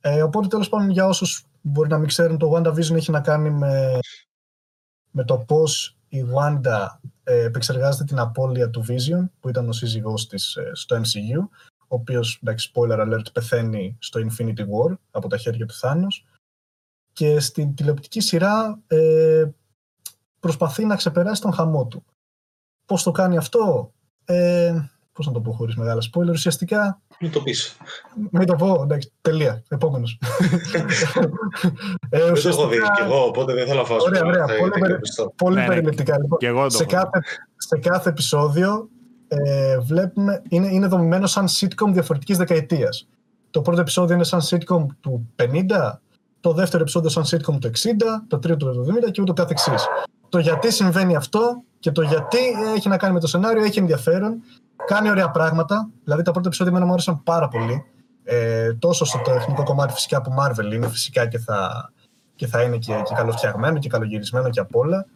Ε, οπότε τέλος πάντων για όσους μπορεί να μην ξέρουν, το WandaVision έχει να κάνει με, με το πώς η Wanda ε, επεξεργάζεται την απώλεια του Vision, που ήταν ο σύζυγός της ε, στο MCU, ο οποίος, εντάξει, spoiler alert, πεθαίνει στο Infinity War από τα χέρια του Θάνος και στην τηλεοπτική σειρά ε, προσπαθεί να ξεπεράσει τον χαμό του. Πώς το κάνει αυτό, ε, πώς να το πω χωρίς μεγάλα spoiler, ουσιαστικά... Μην το πεις. Μην το πω, εντάξει, τελεία, επόμενος. ε, δεν το έχω δει και εγώ, οπότε δεν θέλω να φάω Ωραία, ωραία, πολύ, περι... πολύ ναι, ναι, περιληπτικά. Λοιπόν, και εγώ το σε, κάθε, σε κάθε επεισόδιο ε, βλέπουμε, είναι, είναι δομημένο σαν sitcom διαφορετικής δεκαετίας. Το πρώτο επεισόδιο είναι σαν sitcom του 50, το δεύτερο επεισόδιο σαν sitcom του 60, το τρίτο του 70 και ούτω καθεξής. Το γιατί συμβαίνει αυτό και το γιατί έχει να κάνει με το σενάριο έχει ενδιαφέρον. Κάνει ωραία πράγματα. Δηλαδή τα πρώτα επεισόδια μου άρεσαν πάρα πολύ. Ε, τόσο στο τεχνικό κομμάτι φυσικά που Marvel είναι φυσικά και θα, και θα είναι και, και καλοφτιαγμένο και καλογυρισμένο και απ' όλα.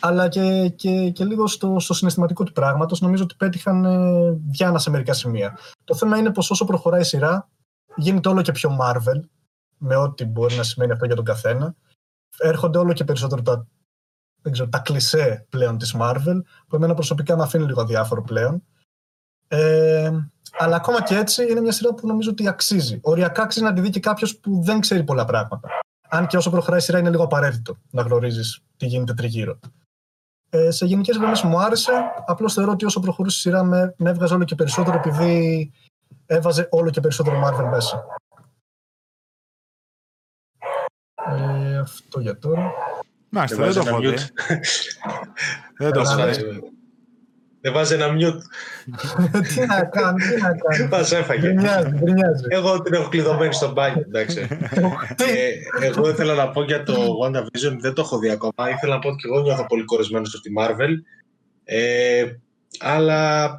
Αλλά και, και, και λίγο στο, στο συναισθηματικό του πράγματος νομίζω ότι πέτυχαν ε, διάνα σε μερικά σημεία. Το θέμα είναι πως όσο προχωράει η σειρά γίνεται όλο και πιο Marvel με ό,τι μπορεί να σημαίνει αυτό για τον καθένα. Έρχονται όλο και περισσότερο τα, δεν ξέρω, τα κλισέ πλέον της Marvel, που εμένα προσωπικά με αφήνει λίγο αδιάφορο πλέον. Ε, αλλά ακόμα και έτσι είναι μια σειρά που νομίζω ότι αξίζει. Οριακά αξίζει να τη δει και κάποιος που δεν ξέρει πολλά πράγματα. Αν και όσο προχωράει η σειρά είναι λίγο απαραίτητο να γνωρίζεις τι γίνεται τριγύρω. Ε, σε γενικές γραμμές μου άρεσε. Απλώς θεωρώ ότι όσο προχωρούσε η σειρά με, με έβγαζε όλο και περισσότερο επειδή έβαζε όλο και περισσότερο Marvel μέσα. Ε, αυτό για τώρα. Μάλιστα, δεν το έχω δει. Δεν το έχω δει. Δεν βάζει ένα μιούτ. τι να κάνω, τι να κάνω. Μας έφαγε. Γκρινιάζει, Εγώ την έχω κλειδωμένη στο μπάνιο, εντάξει. ε, εγώ ήθελα να πω για το WandaVision, δεν το έχω δει ακόμα. Ήθελα να πω ότι και εγώ νιώθω πολύ κορεσμένο στη Marvel. Ε, αλλά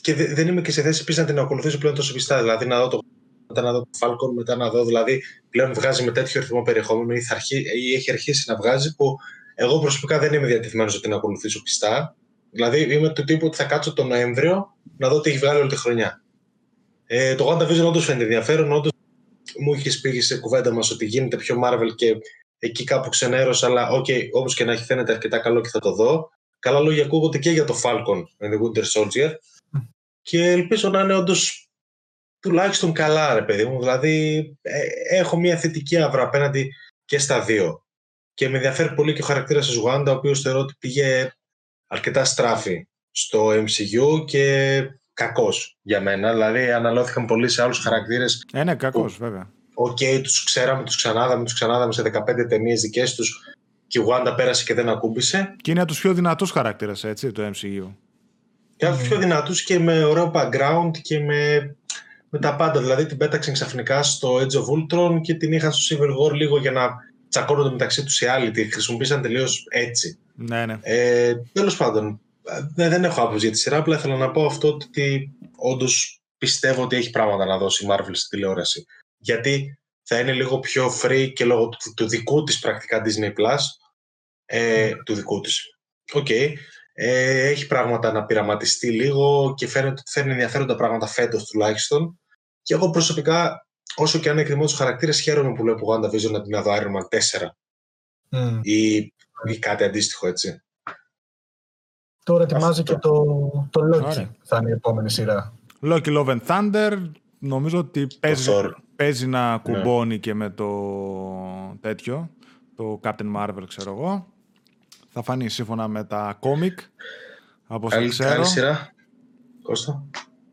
και δεν είμαι και σε θέση επίσης να την ακολουθήσω πλέον τόσο πιστά. Δηλαδή να δω το μετά να δω το Falcon, μετά να δω. Δηλαδή πλέον βγάζει με τέτοιο ρυθμό περιεχόμενο ή, θα αρχί, ή έχει αρχίσει να βγάζει που εγώ προσωπικά δεν είμαι διατεθειμένος να την ακολουθήσω πιστά. Δηλαδή είμαι του τύπου ότι θα κάτσω τον Νοέμβριο να δω τι έχει βγάλει όλη τη χρονιά. Ε, το WandaVision όντως φαίνεται ενδιαφέρον. Όντως μου είχε πει σε κουβέντα μας ότι γίνεται πιο Marvel και εκεί κάπου ξενέρωσα, αλλά ok, okay, όπως και να έχει φαίνεται αρκετά καλό και θα το δω. Καλά λόγια ακούγονται και για το Falcon and the Winter Soldier. Και ελπίζω να είναι όντως τουλάχιστον καλά, ρε παιδί μου. Δηλαδή, ε, έχω μια θετική άβρα απέναντι και στα δύο. Και με ενδιαφέρει πολύ και ο χαρακτήρας της Wanda, ο οποίος θεωρώ ότι πήγε αρκετά στράφη στο MCU και κακός για μένα. Δηλαδή, αναλώθηκαν πολύ σε άλλους χαρακτήρες. Ε, ναι, κακός, βέβαια. Ok, okay, τους ξέραμε, τους ξανάδαμε, τους ξανάδαμε σε 15 ταινίες δικές τους και η Wanda πέρασε και δεν ακούμπησε. Και είναι από τους πιο δυνατούς χαρακτήρες, έτσι, το MCU. Και από τους πιο δυνατούς και με ωραίο background και με, με τα πάντα. Δηλαδή την πέταξαν ξαφνικά στο Age of Ultron και την είχαν στο Civil War λίγο για να τσακώνονται μεταξύ τους οι άλλοι. Τη χρησιμοποίησαν τελείως έτσι. Ναι, ναι. Ε, Τέλος πάντων, δεν, δεν έχω άποψη για τη σειρά. Απλά ήθελα να πω αυτό ότι όντως πιστεύω ότι έχει πράγματα να δώσει η Marvel στη τηλεόραση. Γιατί θα είναι λίγο πιο free και λόγω του, του δικού της πρακτικά Disney Plus, ε, του δικού της. Ok. Okay. Ε, έχει πράγματα να πειραματιστεί λίγο και φαίνεται ότι φέρνει ενδιαφέροντα πράγματα φέτος τουλάχιστον. Και εγώ προσωπικά, όσο και αν εκτιμώ τους χαρακτήρες, χαίρομαι που βλέπω WandaVision να την δω Iron Man 4 mm. ή, ή κάτι αντίστοιχο έτσι. Τώρα ετοιμάζει και το, το Loki, θα είναι η επόμενη σειρά. Loki Love and Thunder, νομίζω ότι παίζει, παίζει να ναι. κουμπώνει και με το τέτοιο, το Captain Marvel ξέρω εγώ. Θα φανεί σύμφωνα με τα κόμικ, από όσο ξέρω. Άλλη σειρά, Κώστα.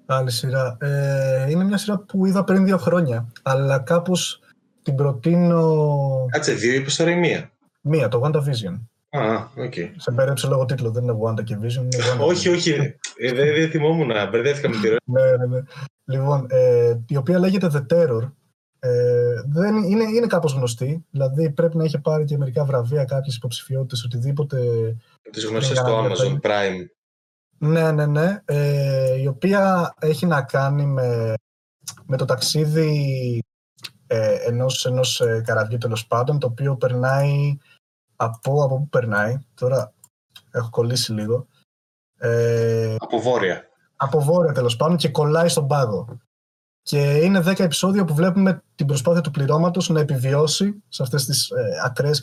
Άλλη σειρά. Ε, είναι μια σειρά που είδα πριν δύο χρόνια, αλλά κάπως την προτείνω... Κάτσε, δύο είπες τώρα ή μία; Μία, το WandaVision. Α, ok. Okay. Σε μπέρδεψε λόγω τίτλο, δεν είναι Wanda και Vision. Είναι Wanda όχι, όχι. Ε, δεν θυμόμουν, μπερδεύτηκα με τη ροή. ναι, ναι, ναι. Λοιπόν, ε, η οποία λέγεται The Terror. Ε, δεν, είναι, είναι κάπως γνωστή, δηλαδή πρέπει να έχει πάρει και μερικά βραβεία, κάποιες υποψηφιότητες, οτιδήποτε. Τις γνωστές στο Amazon Prime. Ναι, ναι, ναι. Ε, η οποία έχει να κάνει με, με το ταξίδι ε, ενός, ενός ε, καραβιού τέλος πάντων, το οποίο περνάει από, από πού περνάει. Τώρα έχω κολλήσει λίγο. Ε, από βόρεια. Από βόρεια τέλος πάντων και κολλάει στον πάγο. Και είναι 10 επεισόδια που βλέπουμε την προσπάθεια του πληρώματος να επιβιώσει σε αυτές τις ε, ακραίες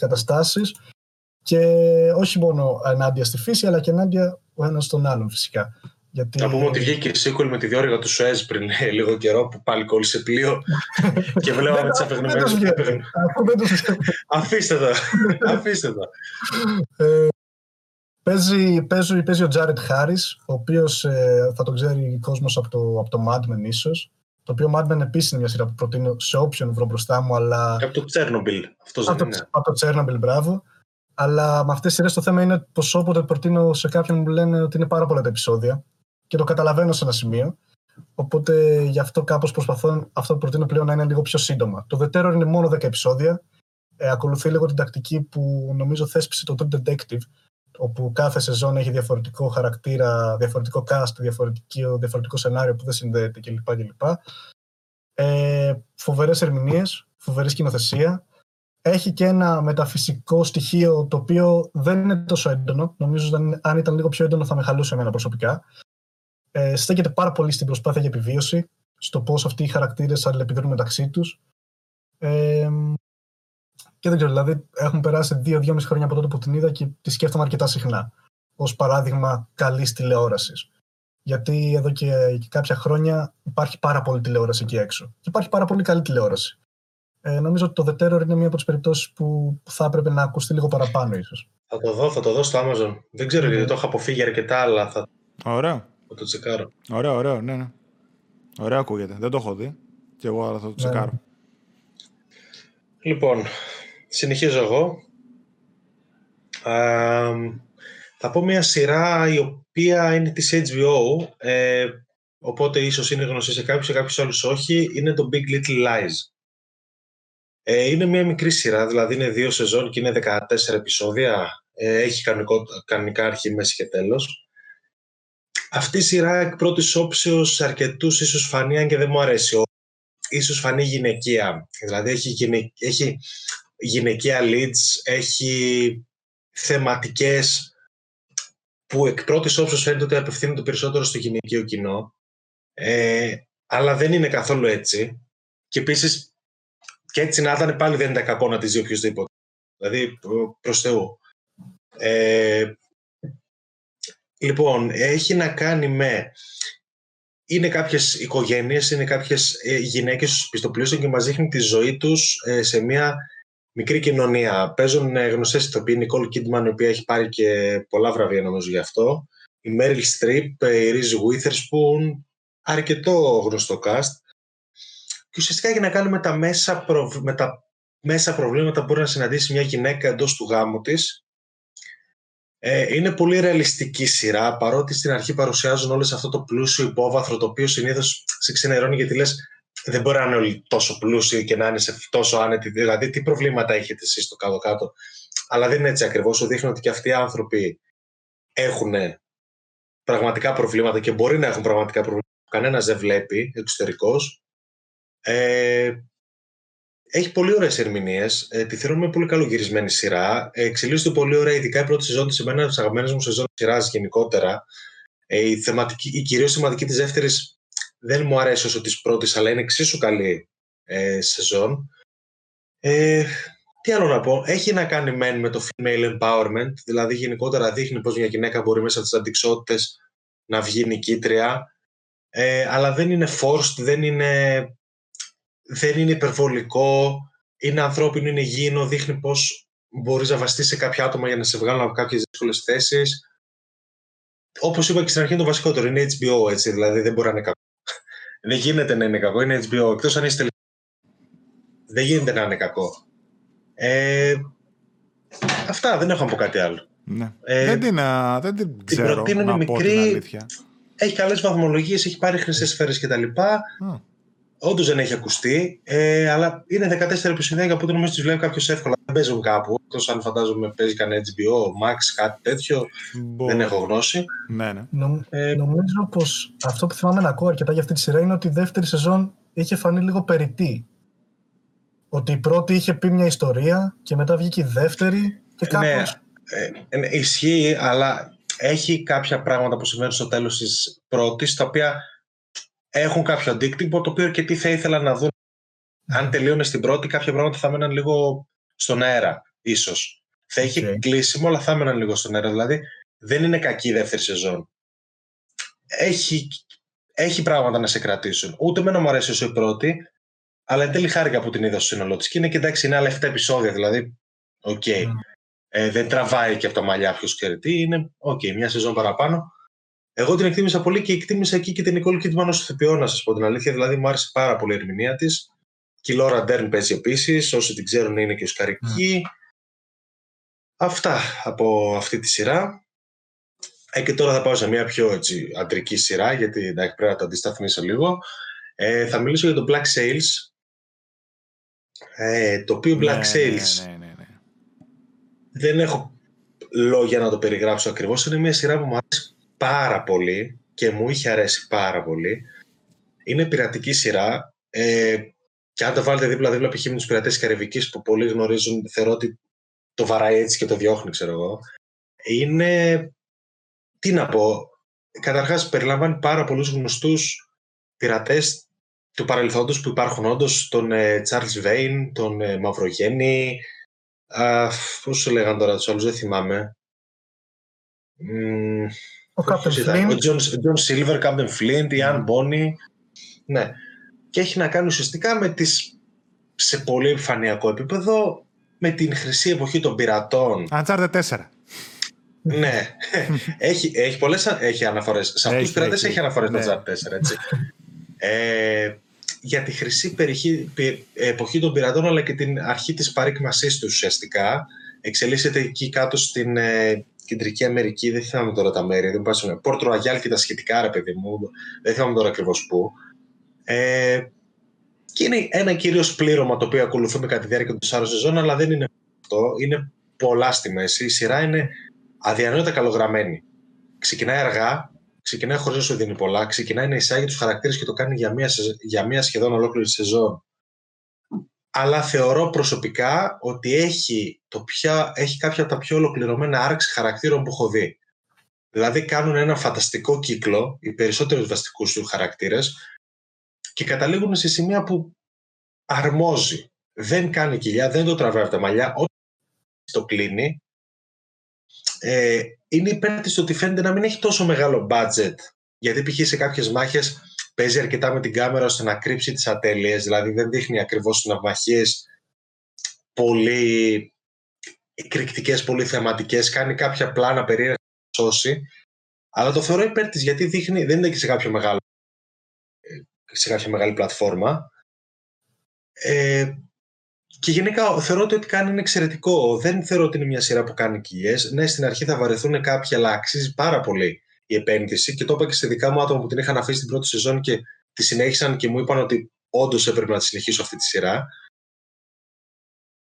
και όχι μόνο ενάντια στη φύση αλλά και ενάντια ο ένας στον άλλον φυσικά. Γιατί... Να πούμε ότι βγήκε η sequel με τη διόρυγα του Σουέζ πριν ε, λίγο καιρό που πάλι κόλλησε πλοίο και βλέπαμε τις απεγνωμένε. Αφήστε το. Αφήστε το. Ε, παίζει, παίζει, παίζει ο Τζάρετ Χάρι, ο οποίος ε, θα τον ξέρει ο κόσμος από το, από το Mad Men ίσως. Το οποίο Mad Men επίσης είναι μια σειρά που προτείνω σε όποιον βρω μπροστά μου. Αλλά... από το Τσέρνομπιλ. Αυτός δεν είναι. Από το Τσέρνομπιλ, μπράβο. Αλλά με αυτές τις σειρές το θέμα είναι πω όποτε προτείνω σε κάποιον μου λένε ότι είναι πάρα πολλά τα επεισόδια και το καταλαβαίνω σε ένα σημείο. Οπότε γι' αυτό κάπως προσπαθώ αυτό που προτείνω πλέον να είναι λίγο πιο σύντομα. Το The Terror είναι μόνο 10 επεισόδια. Ε, ακολουθεί λίγο την τακτική που νομίζω θέσπισε το True Detective, όπου κάθε σεζόν έχει διαφορετικό χαρακτήρα, διαφορετικό cast, διαφορετικό, διαφορετικό σενάριο που δεν συνδέεται κλπ. κλπ. Ε, φοβερές ερμηνείες, φοβερή σκηνοθεσία. Έχει και ένα μεταφυσικό στοιχείο το οποίο δεν είναι τόσο έντονο. Νομίζω ότι αν ήταν λίγο πιο έντονο θα με χαλούσε εμένα προσωπικά. Ε, στέκεται πάρα πολύ στην προσπάθεια για επιβίωση, στο πώς αυτοί οι χαρακτήρες αλληλεπιδρούν μεταξύ τους. Ε, και δεν ξέρω, δηλαδή έχουν περάσει δύο-δυόμιση χρόνια από τότε που την είδα και τη σκέφτομαι αρκετά συχνά. Ω παράδειγμα καλής τηλεόρασης. Γιατί εδώ και, και, κάποια χρόνια υπάρχει πάρα πολύ τηλεόραση εκεί έξω. Και υπάρχει πάρα πολύ καλή τηλεόραση. Ε, νομίζω ότι το The Terror είναι μία από τις περιπτώσεις που, που θα έπρεπε να ακουστεί λίγο παραπάνω, ίσως. Θα το δω, θα το δω στο Amazon. Δεν ξέρω γιατί το έχω αποφύγει αρκετά, αλλά θα. Ωραία. Θα το τσεκάρω. Ωραίο, ωραίο, ναι, ναι. Ωραία ακούγεται. Δεν το έχω δει. Και εγώ αλλά θα το ναι. τσεκάρω. Λοιπόν, συνεχίζω εγώ. θα πω μια σειρά η οποία είναι της HBO, ε, οπότε ίσως είναι γνωστή σε κάποιους, σε κάποιους άλλους όχι. Είναι το Big Little Lies. Ε, είναι μια μικρή σειρά, δηλαδή είναι δύο σεζόν και είναι 14 επεισόδια. Ε, έχει κανονικό, κανονικά αρχή, μέση και τέλος. Αυτή η σειρά εκ πρώτης όψεως σε αρκετούς ίσως φανεί, αν και δεν μου αρέσει. Ίσως φανεί γυναικεία. Δηλαδή έχει, γυναι... έχει γυναικεία leads, έχει θεματικές που εκ πρώτης όψεως φαίνεται ότι απευθύνονται περισσότερο στο γυναικείο κοινό. Ε, αλλά δεν είναι καθόλου έτσι. Και επίσης, και έτσι να ήταν πάλι δεν ήταν κακό να τη δει οποιοδήποτε. Δηλαδή, προ Θεού. Ε, Λοιπόν, έχει να κάνει με... Είναι κάποιες οικογένειες, είναι κάποιες ε, γυναίκες στους πιστοπλήσεων και μας δείχνει τη ζωή τους ε, σε μια μικρή κοινωνία. Παίζουν ε, γνωστές ηθοποιοί, η Νικόλ Κίντμαν, η οποία έχει πάρει και πολλά βραβεία νομίζω γι' αυτό. Η Μέριλ Στριπ, η Ρίζ Witherspoon, αρκετό γνωστό cast. Και ουσιαστικά έχει να κάνει με τα μέσα, με τα μέσα προβλήματα που μπορεί να συναντήσει μια γυναίκα εντός του γάμου της ε, είναι πολύ ρεαλιστική σειρά, παρότι στην αρχή παρουσιάζουν όλες αυτό το πλούσιο υπόβαθρο, το οποίο συνήθως σε ξενερώνει γιατί λες δεν μπορεί να είναι όλοι τόσο πλούσιοι και να είναι σε τόσο άνετοι. Δηλαδή, τι προβλήματα έχετε εσείς στο κάτω-κάτω. Αλλά δεν είναι έτσι ακριβώς. Σου δείχνει ότι και αυτοί οι άνθρωποι έχουν πραγματικά προβλήματα και μπορεί να έχουν πραγματικά προβλήματα που κανένας δεν βλέπει εξωτερικώς. Ε, έχει πολύ ωραίες ερμηνείες. Ε, τη θεωρώ πολύ καλογυρισμένη σειρά. Ε, εξελίσσεται πολύ ωραία, ειδικά η πρώτη σεζόν της, εμένα από τι αγαπημένε μου σεζόν σειράς γενικότερα. Ε, η, θεματική, η κυρίως θεματική της δεύτερης δεν μου αρέσει όσο της πρώτης, αλλά είναι εξίσου καλή ε, σεζόν. Ε, τι άλλο να πω, έχει να κάνει μεν με το female empowerment, δηλαδή γενικότερα δείχνει πώς μια γυναίκα μπορεί μέσα από τις αντικσότητες να βγει νικήτρια, ε, αλλά δεν είναι forced, δεν είναι δεν είναι υπερβολικό, είναι ανθρώπινο, είναι υγιεινό, δείχνει πώς μπορείς να βαστείς σε κάποια άτομα για να σε βγάλουν από κάποιες δύσκολες θέσεις. Όπως είπα και στην αρχή, είναι το βασικότερο είναι HBO, έτσι, δηλαδή δεν μπορεί να είναι κακό. δεν γίνεται να είναι κακό, είναι HBO. Εκτός αν είσαι Δεν γίνεται να είναι κακό. Ε, αυτά, δεν έχω να πω κάτι άλλο. Ναι. Ε, δεν, την, δεν την ξέρω την να μικρή, πω την αλήθεια. Έχει καλές βαθμολογίες, έχει πάρει χρυσές σφαίρες κτλ. Όντως δεν έχει ακουστεί, ε, αλλά είναι 14 επεισόδια και από ό,τι νομίζω τις βλέπει κάποιος εύκολα. Δεν παίζουν κάπου. Εκτός αν φαντάζομαι παίζει κανένα HBO, Max, κάτι τέτοιο. Δεν έχω γνώση. Ναι, ναι. Νο, ε, νομίζω πως αυτό που θυμάμαι να ακούω αρκετά για αυτή τη σειρά είναι ότι η δεύτερη σεζόν είχε φανεί λίγο περιττή. Ότι η πρώτη είχε πει μια ιστορία και μετά βγήκε η δεύτερη και κάπως... Ναι, ε, ε, ισχύει, αλλά έχει κάποια πράγματα που συμβαίνουν στο τέλος της πρώτης, τα οποία έχουν κάποιο αντίκτυπο, το οποίο και τι θα ήθελα να δουν. Αν τελείωνε στην πρώτη, κάποια πράγματα θα μέναν λίγο στον αέρα, ίσως. Θα είχε okay. κλείσιμο, αλλά θα έμεναν λίγο στον αέρα. Δηλαδή, δεν είναι κακή η δεύτερη σεζόν. έχει, έχει πράγματα να σε κρατήσουν. Ούτε εμένα μου αρέσει όσο η πρώτη, αλλά εν τέλει χάρηκα που την είδα στο σύνολό της. Και είναι και εντάξει, είναι άλλα 7 επεισόδια, δηλαδή. Ok. Okay. Μμ. Ε, δεν τραβάει και από τα μαλλιά ποιος ξέρει τι. Είναι ok, okay, μια σεζόν παραπάνω. Εγώ την εκτίμησα πολύ και εκτίμησα εκεί και την Νικόλ Κίτμαν ως ηθοποιό, να σας πω την αλήθεια. Δηλαδή, μου άρεσε πάρα πολύ η ερμηνεία της. Και η Λόρα Ντέρν παίζει επίσης. Όσοι την ξέρουν, είναι και ο Σκαρική. Mm. Αυτά από αυτή τη σειρά. Ε, και τώρα θα πάω σε μια πιο έτσι, αντρική σειρά, γιατί εντάξει, πρέπει να το αντισταθμίσω λίγο. Ε, θα μιλήσω για το Black Sales. Ε, το οποίο Black ναι, Sales ναι, ναι, ναι, δεν έχω λόγια να το περιγράψω ακριβώς. Είναι μια σειρά που μου αρέσει πάρα πολύ και μου είχε αρέσει πάρα πολύ. Είναι πειρατική σειρά. Ε, και αν το βάλετε δίπλα-δίπλα π.χ. με τους πειρατές της Καραϊβική που πολλοί γνωρίζουν, θεωρώ ότι το βαράει έτσι και το διώχνει, ξέρω εγώ. Είναι. Τι να πω. Καταρχάς, περιλαμβάνει πάρα πολλούς γνωστούς πειρατές του παρελθόντος που υπάρχουν όντως, τον ε, Charles Vane, τον ε, Μαυρογέννη, πώς σου λέγανε τώρα τους άλλους, δεν θυμάμαι. Ο Captain Flint. Ο John, Silver, Captain Flint, η Anne Bonny. Ναι. Και έχει να κάνει ουσιαστικά με τις, σε πολύ επιφανειακό επίπεδο με την χρυσή εποχή των πειρατών. Uncharted 4. ναι. έχει, έχει πολλές έχει αναφορές. Σε αυτούς τους πειρατές έχει αναφορές ναι. το Uncharted 4, έτσι. ε, για τη χρυσή περιχή, εποχή των πειρατών αλλά και την αρχή της παρήκμασής τους ουσιαστικά. Εξελίσσεται εκεί κάτω στην ε, Κεντρική Αμερική, δεν θυμάμαι τώρα τα μέρη, δεν πάω Πόρτο Ραγιάλ και τα σχετικά, ρε παιδί μου, δεν θυμάμαι τώρα ακριβώς πού. Ε, και είναι ένα κυρίως πλήρωμα το οποίο ακολουθούμε κατά τη διάρκεια του Σάρου σεζόν, αλλά δεν είναι αυτό. Είναι πολλά στη μέση. Η σειρά είναι αδιανόητα καλογραμμένη. Ξεκινάει αργά, ξεκινάει χωρίς να σου δίνει πολλά, ξεκινάει να εισάγει τους χαρακτήρες και το κάνει για μία, για μία σχεδόν ολόκληρη σεζόν. Αλλά θεωρώ προσωπικά ότι έχει, το πια, έχει κάποια από τα πιο ολοκληρωμένα άρξη χαρακτήρων που έχω δει. Δηλαδή κάνουν ένα φανταστικό κύκλο, οι περισσότερους βασικούς του χαρακτήρες, και καταλήγουν σε σημεία που αρμόζει. Δεν κάνει κοιλιά, δεν το τραβάει από τα μαλλιά, ό,τι το κλείνει. Ε, είναι υπέρ της ότι φαίνεται να μην έχει τόσο μεγάλο budget. Γιατί π.χ. σε κάποιες μάχες παίζει αρκετά με την κάμερα ώστε να κρύψει τις ατέλειες, δηλαδή δεν δείχνει ακριβώς ναυμαχίες πολύ εκρηκτικές, πολύ θεματικές, κάνει κάποια πλάνα περίεργα να σώσει, αλλά το θεωρώ υπέρ της γιατί δείχνει, δεν είναι και σε κάποιο μεγάλο σε κάποια μεγάλη πλατφόρμα. Ε, και γενικά θεωρώ ότι ό,τι κάνει είναι εξαιρετικό. Δεν θεωρώ ότι είναι μια σειρά που κάνει κοιλιές. Ναι, στην αρχή θα βαρεθούν κάποιοι, αλλά αξίζει πάρα πολύ η επένδυση. Και το είπα και σε δικά μου άτομα που την είχαν αφήσει την πρώτη σεζόν και τη συνέχισαν και μου είπαν ότι όντως έπρεπε να τη συνεχίσω αυτή τη σειρά.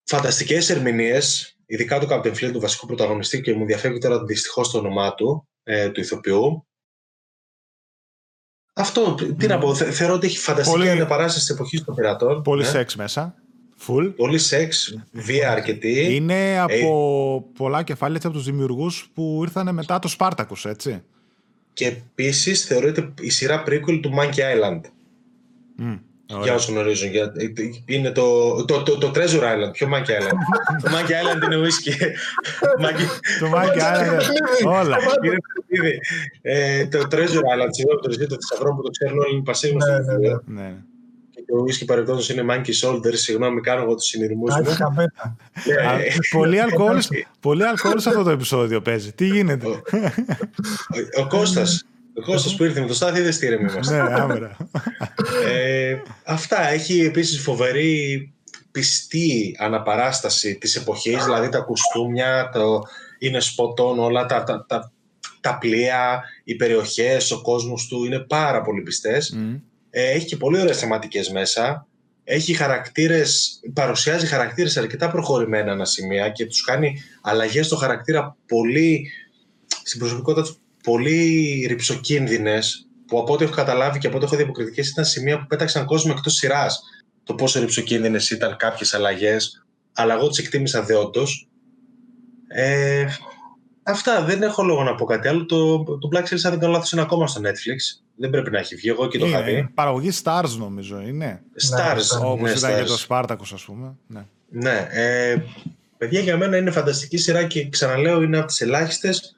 Φανταστικές ερμηνείες, ειδικά του Captain Flint, του βασικού πρωταγωνιστή, και μου διαφεύγει τώρα δυστυχώς το όνομά του, ε, του ηθοποιού. Αυτό, τι να πω, θεωρώ ότι έχει φανταστική πολύ... ανταπαράσταση της εποχής των πειρατών. Πολύ ναι. σεξ μέσα. Full. Πολύ σεξ, βία αρκετή. Είναι από ε... πολλά κεφάλαια από τους δημιουργούς που ήρθαν μετά το Σπάρτακου, έτσι. Και επίσης θεωρείται η σειρά prequel του Monkey Island. Mm. Για όσου γνωρίζουν. Για, είναι το, το, το, το Treasure Island. Ποιο Monkey Island. το Monkey Island είναι whisky. το Monkey Island. όλα. ε, το Treasure Island, συγγνώμη, το ζήτητο θησαυρό που το ξέρουν όλοι είναι πασίγνωστο. Ναι, ναι, ναι. ναι. Και το whisky παρεμπιπτόντως είναι Monkey Shoulder. Συγγνώμη, κάνω εγώ τους συνειρμούς μου. Ε, πολύ αλκοόλ σε αυτό το επεισόδιο παίζει. Τι γίνεται; Ο Κώστας ο Κώστας που ήρθε με το στάθι δεν στήρε με Ναι, άμερα. ε, αυτά. Έχει επίσης φοβερή πιστή αναπαράσταση της εποχής, δηλαδή τα κουστούμια, το, είναι σποτών όλα, τα, τα, τα, τα πλοία, οι περιοχές, ο κόσμος του είναι πάρα πολύ πιστές. Ε, έχει και πολύ ωραίες θεματικές μέσα. Έχει χαρακτήρες, παρουσιάζει χαρακτήρες αρκετά προχωρημένα ένα σημεία και τους κάνει αλλαγές στο χαρακτήρα πολύ, στην προσωπικότητα τους πολύ ρηψοκίνδυνες, που από ό,τι έχω καταλάβει και από ό,τι έχω δει αποκριτικέ ήταν σημεία που πέταξαν κόσμο εκτός σειράς το πόσο ρηψοκίνδυνες ήταν κάποιες αλλαγές, αλλά εγώ τις εκτίμησα δεόντως. Ε, αυτά. Δεν έχω λόγο να πω κάτι άλλο. Το, το Black Series, αν δεν κάνω λάθος, είναι ακόμα στο Netflix. Δεν πρέπει να έχει βγει. Εγώ και το είχα δει. Παραγωγή Stars, νομίζω είναι. Stars. Όπω ναι, ήταν και το Spartacus, ας πούμε. Ναι. ναι ε, παιδιά, για μένα είναι φανταστική σειρά και ξαναλέω είναι από τις ελάχιστες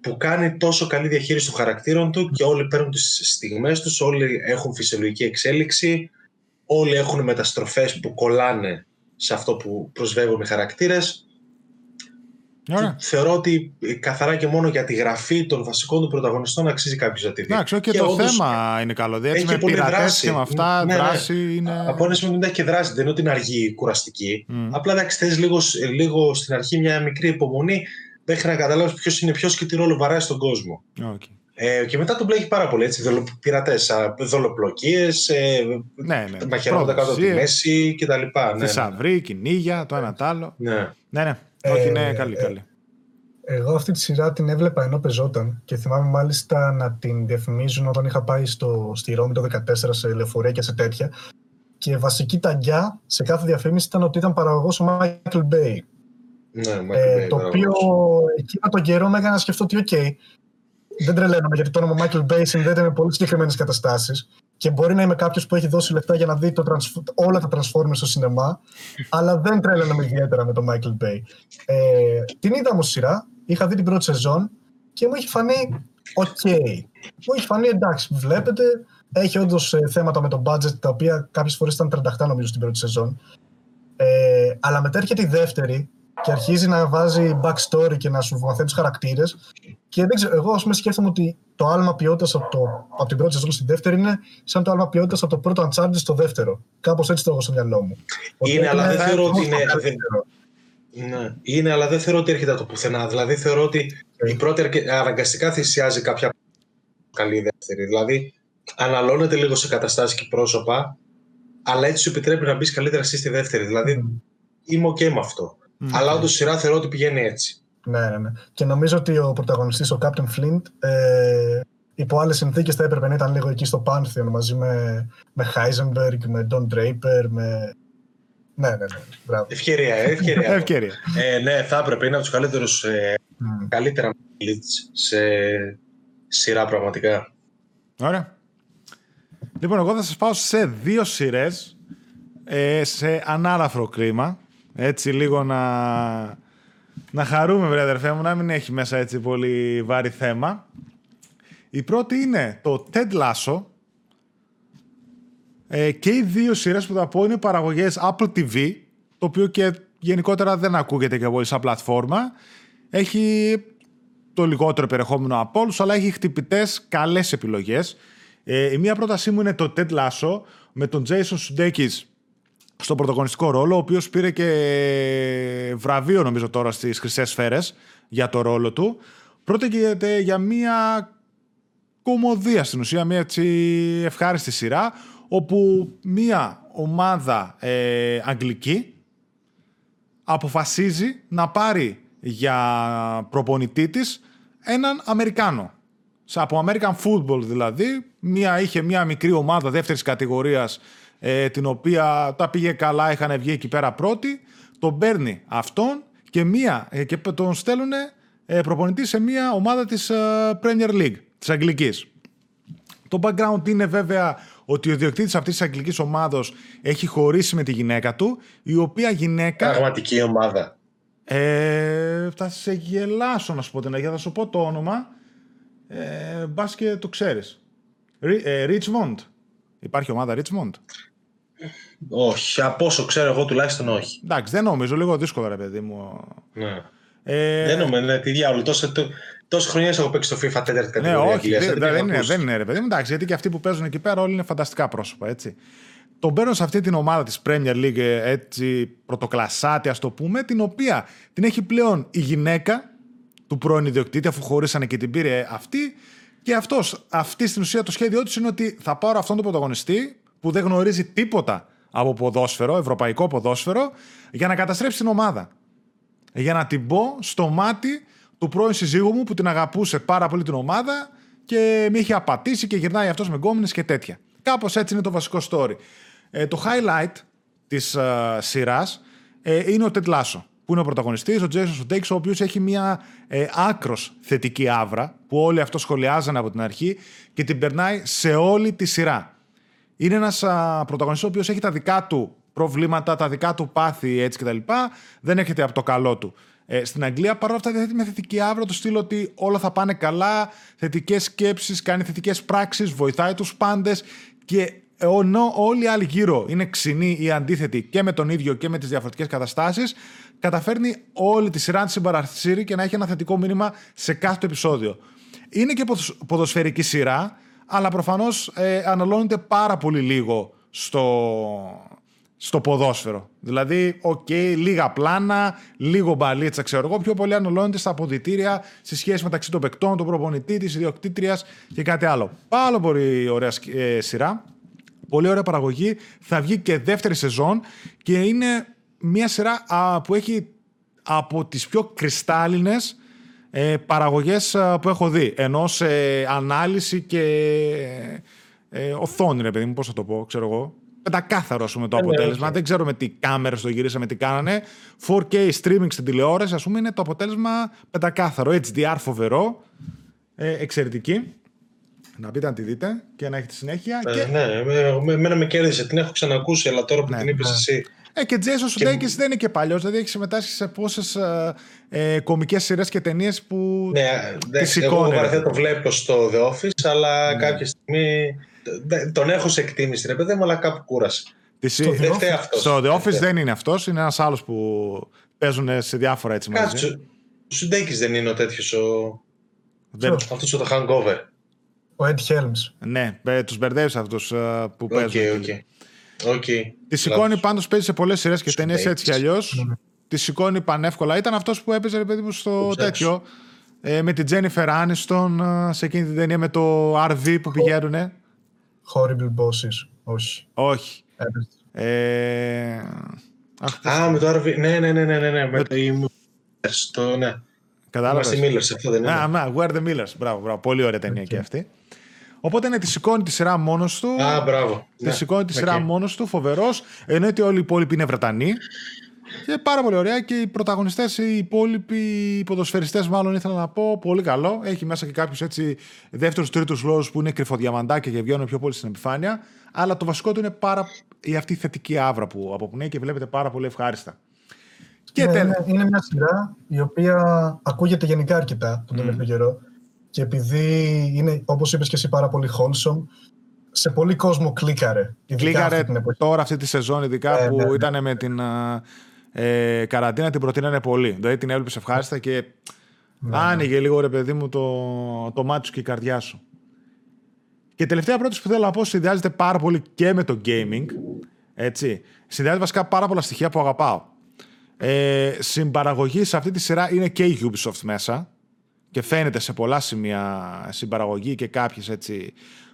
που κάνει τόσο καλή διαχείριση των χαρακτήρων του και όλοι παίρνουν τις στιγμές τους, όλοι έχουν φυσιολογική εξέλιξη, όλοι έχουν μεταστροφές που κολλάνε σε αυτό που προσβεύουν οι χαρακτήρες. Ωραία. Θεωρώ ότι καθαρά και μόνο για τη γραφή των βασικών του πρωταγωνιστών αξίζει κάποιος να τη δει. Εντάξει, και, το όντως θέμα είναι καλό. Δηλαδή, έτσι έχει με πολύ πειρατές δράση. και με αυτά, Ναι, ναι. δράση είναι... Από ένα σημείο μετά έχει και δράση. Δεν είναι ότι είναι αργή, κουραστική. Μμ. Απλά εντάξει, θες λίγο, λίγο στην αρχή μια μικρή υπομονή μέχρι να καταλάβεις ποιος είναι ποιος και τι ρόλο βαράει στον κόσμο. Οκ. Ε, και μετά το μπλέκει πάρα πολύ έτσι. Πειρατές, δολοπλοκίες, ε, Ναι, ναι. μαχαιρώματα κάτω από τη Προδοσίες, μέση κτλ. Ναι, ναι. Θησαυροί, κυνήγια, το ένα το άλλο. ναι. Ναι, ναι. Ε, Όχι, είναι καλή, ε, καλή. Εγώ αυτή τη σειρά την έβλεπα ενώ παιζόταν και θυμάμαι μάλιστα να την διαφημίζουν όταν είχα πάει στο, στη Ρώμη το 2014 σε λεωφορεία και σε τέτοια. Και βασική tagline σε κάθε διαφήμιση ήταν ότι ήταν παραγωγός ο Michael Bay. Ναι, Michael Ε, Bay, το μπράβο. οποίο εκείνο τον καιρό με έκανε να σκεφτώ ότι, οκ, δεν τρελαίνομαι γιατί το όνομα Michael Bay συνδέεται με πολύ συγκεκριμένες καταστάσεις και μπορεί να είμαι κάποιος που έχει δώσει λεφτά για να δει το transf- όλα τα Transformers στο σινεμά, αλλά δεν τρελαίνομαι ιδιαίτερα με τον Michael Bay. Ε, την είδα όμως σειρά, είχα δει την πρώτη σεζόν και μου είχε φανεί οκ. Μου είχε φανεί εντάξει, βλέπετε, έχει όντως θέματα με το budget τα οποία κάποιες φορές ήταν 37 νομίζω στην πρώτη σεζόν. Ε, αλλά μετά έρχεται η δεύτερη και αρχίζει να βάζει backstory και να σου μαθαίνει τους χαρακτήρες. Και δεν ξέρω, εγώ ας πούμε σκέφτομαι ότι το άλμα ποιότητας από, το, από την πρώτη σεζόν στη δεύτερη είναι σαν το άλμα ποιότητας από το πρώτο Uncharted στο δεύτερο. Κάπως έτσι το έχω στο μυαλό μου. Είναι, αλλά δεν θεωρώ ότι είναι- καλύτερο. Ναι. Είναι, αλλά δεν θεωρώ ότι έρχεται από το πουθενά. Δηλαδή θεωρώ ότι Ε. η πρώτη αρκε- αναγκαστικά θυσιάζει κάποια καλή δεύτερη. Δηλαδή αναλώνεται λίγο σε καταστάσεις και πρόσωπα, αλλά έτσι σου επιτρέπει να μπεις καλύτερα εσύ στη δεύτερη. Δηλαδή Μμ. είμαι OK με αυτό. Μμ. Αλλά όντως η σειρά θεωρώ ότι πηγαίνει έτσι. Ναι, ναι, ναι. Και νομίζω ότι ο πρωταγωνιστής, ο Captain Flint, ε, υπό άλλες συνθήκες θα έπρεπε να ήταν λίγο εκεί στο Pantheon μαζί με, με Heisenberg, με Don Draper, με. Ναι, ναι, ναι. Μπράβο. Ευκαιρία, ε, ευκαιρία. Ευκαιρία. ε, ναι, θα έπρεπε. Είναι από τους καλύτερους, ε, Μμ. καλύτερα leads σε σειρά πραγματικά. Ωραία. Λοιπόν, εγώ θα σας πάω σε δύο σειρές ε, σε ανάλαφρο κλίμα. Έτσι λίγο να, να χαρούμε, βρε αδερφέ μου, να μην έχει μέσα έτσι πολύ βάρη θέμα. Η πρώτη είναι το Ted Lasso. Ε, και οι δύο σειρές που θα πω είναι παραγωγές Apple TV, το οποίο και γενικότερα δεν ακούγεται και πολύ σαν πλατφόρμα. Έχει το λιγότερο περιεχόμενο από όλους, αλλά έχει χτυπητές καλές επιλογές. Ε, η μία πρότασή μου είναι το Ted Lasso με τον Jason Sudeikis στο πρωταγωνιστικό ρόλο, ο οποίος πήρε και βραβείο νομίζω τώρα στις Χρυσές Σφαίρες για το ρόλο του. Πρόκειται για μία κομμωδία στην ουσία, μια έτσι ευχάριστη σειρά, όπου μία ομάδα ε, αγγλική αποφασίζει να πάρει για προπονητή της έναν Αμερικάνο. Σε- Από American Football δηλαδή, μία, είχε μια μικρή ομάδα δεύτερης κατηγορίας ε, την οποία τα πήγε καλά, είχαν βγει εκεί πέρα πρώτη, τον παίρνει αυτόν και, μία, ε, και τον στέλνουν ε, προπονητή σε μια ομάδα της ε, Premier League, της Αγγλικής. Το background είναι βέβαια ότι ο ιδιοκτήτης αυτής της αγγλικής ομάδος έχει χωρίσει με τη γυναίκα του, η οποία γυναίκα... Πραγματική ομάδα. Ε, θα σε γελάσω να σου πω την αλήθεια, θα σου πω το όνομα. Ε, μπας και το ξέρεις. Ρι- ε, Richmond. Υπάρχει ομάδα Richmond; Όχι, από όσο ξέρω εγώ τουλάχιστον όχι. Εντάξει, δεν νομίζω, λίγο δύσκολο ρε παιδί μου. Ναι. Ε, Δεν νομίζω, ναι, τι διάολο. Τόσο, τό- τόσες χρονιές έχω παίξει στο FIFA τέταρτη Ναι, κατηγορία. όχι, Αγγλίας, δεν, την δεν έχω είναι, ακούσει. δεν είναι ρε παιδί μου. Εντάξει, γιατί και αυτοί που παίζουν εκεί πέρα όλοι είναι φανταστικά πρόσωπα, έτσι. Τον παίρνω σε αυτή την ομάδα της Premier League, ε, έτσι, πρωτοκλασάτη, ας το πούμε, την οποία την έχει πλέον η γυναίκα του πρώην ιδιοκτήτη, αφού χωρίσανε και την πήρε αυτή. Και αυτός, αυτή στην ουσία το σχέδιό του είναι ότι θα πάρω αυτόν τον πρωταγωνιστή που δεν γνωρίζει τίποτα από ποδόσφαιρο, ευρωπαϊκό ποδόσφαιρο, για να καταστρέψει την ομάδα για να την πω στο μάτι του πρώην συζύγου μου που την αγαπούσε πάρα πολύ την ομάδα και με είχε απατήσει και γυρνάει αυτός με γκόμενες και τέτοια. Κάπως έτσι είναι το βασικό story. Ε, το highlight της ε, σειράς ε, είναι ο Ted Lasso, που είναι ο πρωταγωνιστής, ο Jason Sudeikis, ο οποίος έχει μια ε, άκρος θετική άβρα, που όλοι αυτό σχολιάζανε από την αρχή και την περνάει σε όλη τη σειρά. Είναι ένας πρωταγωνιστής ο οποίος έχει τα δικά του προβλήματα, τα δικά του πάθη έτσι κτλ. Δεν έρχεται από το καλό του. Ε, στην Αγγλία παρόλα αυτά διαθέτει με θετική αύριο το στείλω ότι όλα θα πάνε καλά, θετικές σκέψεις, κάνει θετικές πράξεις, βοηθάει τους πάντες και ενώ όλοι οι άλλοι γύρω είναι ξινοί ή αντίθετοι και με τον ίδιο και με τις διαφορετικές καταστάσεις, καταφέρνει όλη τη σειρά να τη συμπαρασύρει και να έχει ένα θετικό μήνυμα σε κάθε το επεισόδιο. Είναι και ποδοσφαιρική σειρά, αλλά προφανώς ε, αναλώνεται πάρα πολύ λίγο στο, στο ποδόσφαιρο. Δηλαδή, οκ, λίγα πλάνα, λίγο μπαλίτσα, ξέρω εγώ, πιο πολύ αναλώνεται στα αποδητήρια, στη σχέση μεταξύ των παικτών, του προπονητή, της ιδιοκτήτριας και κάτι άλλο. Πάρα πολύ ωραία ε, σειρά. Πολύ ωραία παραγωγή. Θα βγει και δεύτερη σεζόν και είναι μια σειρά που έχει από τις πιο κρυστάλλινες ε, παραγωγές που έχω δει. Ενώ σε ανάλυση και ε, οθόνη, ρε παιδί μου, πώς θα το πω, ξέρω εγώ. Πεντακάθαρο, ας πούμε, το ε, ναι, αποτέλεσμα. Δεν ξέρω με τι κάμερες το γυρίσαμε, τι κάνανε. 4K streaming στην τηλεόραση, ας πούμε, είναι το αποτέλεσμα πεντακάθαρο. HDR φοβερό. Ε, εξαιρετική. Να πείτε αν τη δείτε και να έχετε συνέχεια. Ε, και... Ναι, εμένα με κέρδισε. Την έχω ξανακούσει, αλλά τώρα που ναι, την είπες ναι. εσύ. Ε, και Jason Sudeikis και... δεν είναι και παλιός, δηλαδή έχει συμμετάσχει σε πόσες ε, ε κομικές σειρές και ταινίες που. Ναι, δεν εγώ βαρεθέ το βλέπω στο The Office, αλλά ναι. κάποια στιγμή. Τον έχω σε εκτίμηση, ρε παιδί μου, αλλά κάπου κούρασε. Στο, The Office, στο The Office δεν είναι αυτός, είναι ένας άλλος που παίζουν σε διάφορα έτσι μαζί. Κάτσε. Ο Σουντέκη δεν είναι ο τέτοιος. Ο... Δεν... Αυτός το hangover. Ο Ed Helms. Ναι, τους μπερδεύεις αυτούς ε, που okay, παίζουν. Okay. Okay. Τη σηκώνει πάντως παίζει σε πολλές σειρές και ταινίες έτσι κι αλλιώς. Τη σηκώνει πανεύκολα. Ήταν αυτός που έπαιζε, ρε παιδί μου, στο τέτοιο. Ε, με την Τζένιφερ Άνιστον σε εκείνη την ταινία με το RV που πηγαίνουνε. Horrible Bosses. Όχι. Όχι. Ε... Α, με το RV. Ναι, ναι, ναι, ναι, ναι. ναι. Με το... ναι. Κατάλαβες. Είμαστε Millers, αυτό δεν είναι. Α, μα, Where the Millers. Μπράβο, μπράβο. Πολύ ωραία ταινία και αυτή. Οπότε ναι, τη σηκώνει τη σειρά μόνος του. Α, μπράβο. Τη ναι. σηκώνει τη σειρά μόνος του, φοβερός. Ενώ ότι όλοι οι υπόλοιποι είναι Βρετανοί. Και πάρα πολύ ωραία και οι πρωταγωνιστές, οι υπόλοιποι οι ποδοσφαιριστές, μάλλον ήθελα να πω, πολύ καλό. Έχει μέσα και κάποιους έτσι δεύτερους, τρίτους λόγου που είναι κρυφοδιαμαντάκια και βγαίνουν πιο πολύ στην επιφάνεια. Αλλά το βασικό του είναι πάρα η αυτή η θετική άβρα που αποπνέει και βλέπετε πάρα πολύ ευχάριστα. Και ναι, είναι, είναι μια σειρά η οποία ακούγεται γενικά αρκετά τον τελευταίο mm. καιρό. Και επειδή είναι, όπως είπες και εσύ, πάρα πολύ wholesome, σε πολύ κόσμο κλίκαρε. Κλίκαρε αυτή τώρα αυτή τη σεζόν, ειδικά ε, που ναι, ναι. ήταν με την ε, καραντίνα, την προτείνανε πολύ. Δηλαδή την έβλεπες ευχάριστα και ναι, άνοιγε ναι. λίγο ρε παιδί μου το, το μάτι σου και η καρδιά σου. Και η τελευταία πρόταση που θέλω να πω συνδυάζεται πάρα πολύ και με το gaming. Έτσι. Συνδυάζει βασικά πάρα πολλά στοιχεία που αγαπάω. Ε, συμπαραγωγή σε αυτή τη σειρά είναι και η Ubisoft μέσα και φαίνεται σε πολλά σημεία συμπαραγωγή και κάποιες έτσι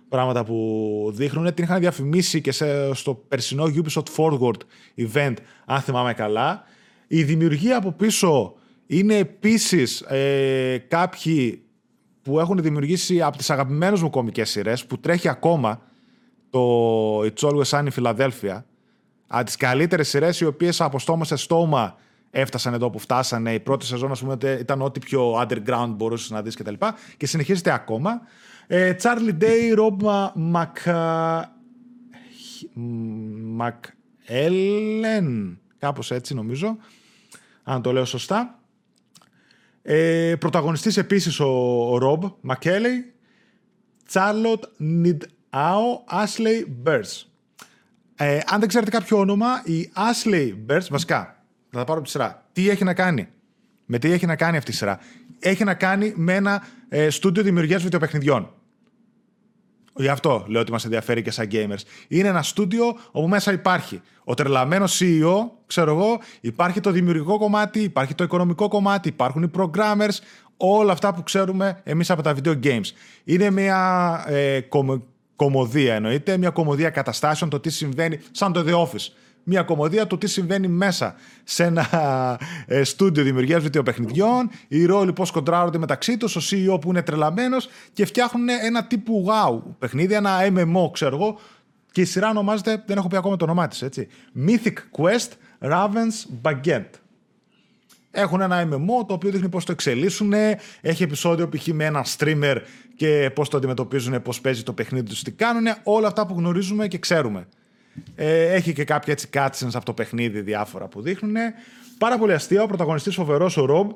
πράγματα που δείχνουν. Την είχαν διαφημίσει και σε, στο περσινό Ubisoft Forward event, αν θυμάμαι καλά. Η δημιουργία από πίσω είναι επίσης ε, κάποιοι που έχουν δημιουργήσει από τις αγαπημένες μου κομικές σειρές που τρέχει ακόμα το It's Always Sunny Philadelphia από τις καλύτερες σειρές οι οποίες από στόμα σε στόμα έφτασαν εδώ που φτάσανε. Η πρώτη σεζόν, ας πούμε, ήταν ό,τι πιο underground μπορούσες να δεις κτλ. Και, και συνεχίζεται ακόμα. Ε, Charlie Day, Rob Mac... Ellen, κάπως έτσι νομίζω, αν το λέω σωστά. Ε, πρωταγωνιστής επίσης ο, ο Rob McKelley, Charlotte Nidao, Ashley Burrs. Ε, αν δεν ξέρετε κάποιο όνομα, η Ashley Burrs, βασικά, θα τα πάρω από τη σειρά. Τι έχει να κάνει; Με τι έχει να κάνει αυτή η σειρά; Έχει να κάνει με ένα ε, στούντιο δημιουργίας βιντεοπαιχνιδιών. Γι' αυτό λέω ότι μας ενδιαφέρει και σαν gamers. Είναι ένα στούντιο όπου μέσα υπάρχει ο τρελαμένος CEO, ξέρω εγώ, υπάρχει το δημιουργικό κομμάτι, υπάρχει το οικονομικό κομμάτι, υπάρχουν οι programmers, όλα αυτά που ξέρουμε εμείς από τα video games. Είναι μια ε, κομμωδία εννοείται, μια κομμωδία καταστάσεων, το τι συμβαίνει, σαν το The Office μια κομμωδία του τι συμβαίνει μέσα σε ένα ε, στούντιο δημιουργίας βιντεοπαιχνιδιών, οι ρόλοι πώς κοντράρονται μεταξύ τους, ο CEO που είναι τρελαμένος και φτιάχνουν ένα τύπου wow παιχνίδι, ένα MMO, ξέρω εγώ. Και η σειρά ονομάζεται, δεν έχω πει ακόμα το όνομά της, έτσι. Mythic Quest Raven's Baguette. Έχουν ένα MMO το οποίο δείχνει πώς το εξελίσσουν. Έχει επεισόδιο π.χ. με ένα streamer και πώς το αντιμετωπίζουν, πώς παίζει το παιχνίδι τους, τι κάνουν. Όλα αυτά που γνωρίζουμε και ξέρουμε. Ε, έχει και κάποια έτσι cutscenes από το παιχνίδι διάφορα που δείχνουν. Πάρα πολύ αστείο, ο πρωταγωνιστής φοβερός ο Ρομπ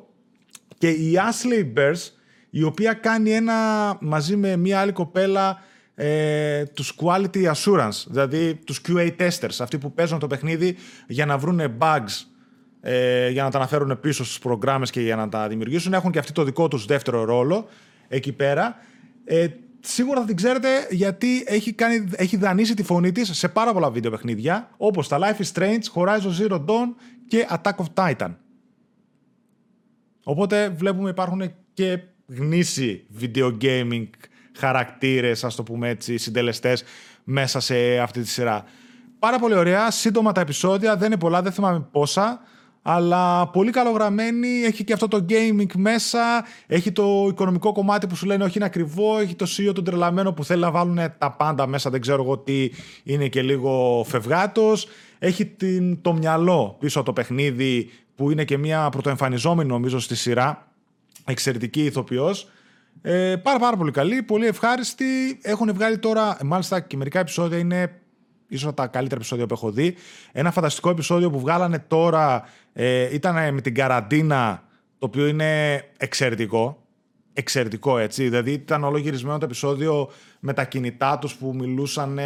και η Ashley Bears, η οποία κάνει ένα μαζί με μια άλλη κοπέλα ε, τους quality assurance, δηλαδή τους QA testers, αυτοί που παίζουν το παιχνίδι για να βρουν bugs, ε, για να τα αναφέρουν πίσω στους προγράμμες και για να τα δημιουργήσουν. Έχουν και αυτοί το δικό τους δεύτερο ρόλο εκεί πέρα. Ε, σίγουρα θα την ξέρετε γιατί έχει, κάνει, έχει δανείσει τη φωνή της σε πάρα πολλά βίντεο παιχνίδια, όπως τα Life is Strange, Horizon Zero Dawn και Attack of Titan. Οπότε βλέπουμε υπάρχουν και γνήσιοι video gaming χαρακτήρες, ας το πούμε έτσι, συντελεστές μέσα σε αυτή τη σειρά. Πάρα πολύ ωραία, σύντομα τα επεισόδια, δεν είναι πολλά, δεν θυμάμαι πόσα, αλλά πολύ καλογραμμένη, έχει και αυτό το gaming μέσα, έχει το οικονομικό κομμάτι που σου λένε όχι είναι ακριβό, έχει το CEO τον τρελαμένο που θέλει να βάλουν τα πάντα μέσα, δεν ξέρω εγώ τι είναι και λίγο φευγάτος, έχει την, το μυαλό πίσω από το παιχνίδι που είναι και μια πρωτοεμφανιζόμενη νομίζω στη σειρά, εξαιρετική ηθοποιός, ε, πάρα πάρα πολύ καλή, πολύ ευχάριστη. Έχουν βγάλει τώρα, μάλιστα και μερικά επεισόδια είναι ίσως τα καλύτερα επεισόδια που έχω δει. Ένα φανταστικό επεισόδιο που βγάλανε τώρα ε, ήταν με την καραντίνα, το οποίο είναι εξαιρετικό. Εξαιρετικό έτσι, δηλαδή ήταν όλο γυρισμένο το επεισόδιο με τα κινητά τους που μιλούσαν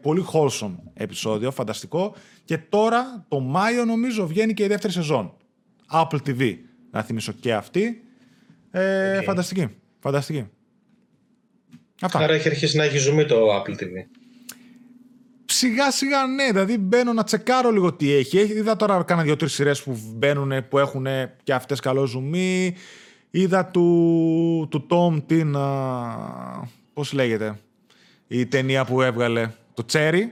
πολύ wholesome επεισόδιο, φανταστικό. Και τώρα το Μάιο νομίζω βγαίνει και η δεύτερη σεζόν. Apple TV, να θυμίσω και αυτή. Ε, Φανταστική. Φανταστική. Αυτά. Άρα έχει αρχίσει να έχει ζουμί το Apple TV. Σιγά σιγά ναι, δηλαδή μπαίνω να τσεκάρω λίγο τι έχει. Είδα τώρα κάνα δύο-τρεις σειρές που μπαίνουν που έχουν και αυτές καλό ζουμί. Είδα του, του Tom την. Πώς λέγεται η ταινία που έβγαλε. Το Cherry.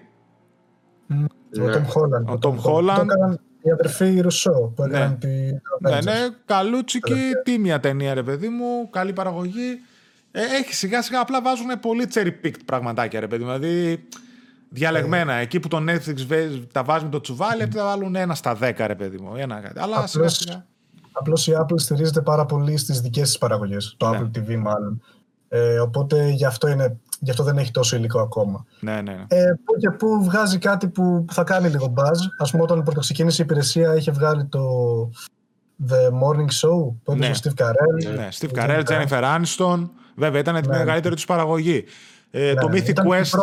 Ο Tom Holland. Ο Tom Holland. Η αδερφή Ρουσό που έκανε τη. Ναι, ναι, καλούτσικη, τίμια ταινία, ρε παιδί μου, καλή παραγωγή. Ε, έχει σιγά σιγά απλά βάζουν πολύ cherry picked πραγματάκια, ρε παιδί μου. Δηλαδή διαλεγμένα. Εκεί που το Netflix τα βάζει με το τσουβάλι, θα βάλουν ένα στα δέκα, ρε παιδί μου. Ένα, κάτι. Αλλά σιγά σιγά. Απλώς η Apple στηρίζεται πάρα πολύ στις δικές της παραγωγές. Το ναι. Apple TV, μάλλον. Ε, οπότε γι' αυτό είναι γι' αυτό δεν έχει τόσο υλικό ακόμα. Ναι, ναι. ναι. Ε, που και που βγάζει κάτι που θα κάνει λίγο buzz. Α πούμε, όταν πρωτοξεκίνησε η υπηρεσία, είχε βγάλει το The Morning Show που ναι. ο Steve Carell. Ναι, ναι Steve Carell, Jennifer Aniston. Βέβαια, ήταν τη ναι. μεγαλύτερη τους παραγωγή. Ε, το ναι, Mythic Quest.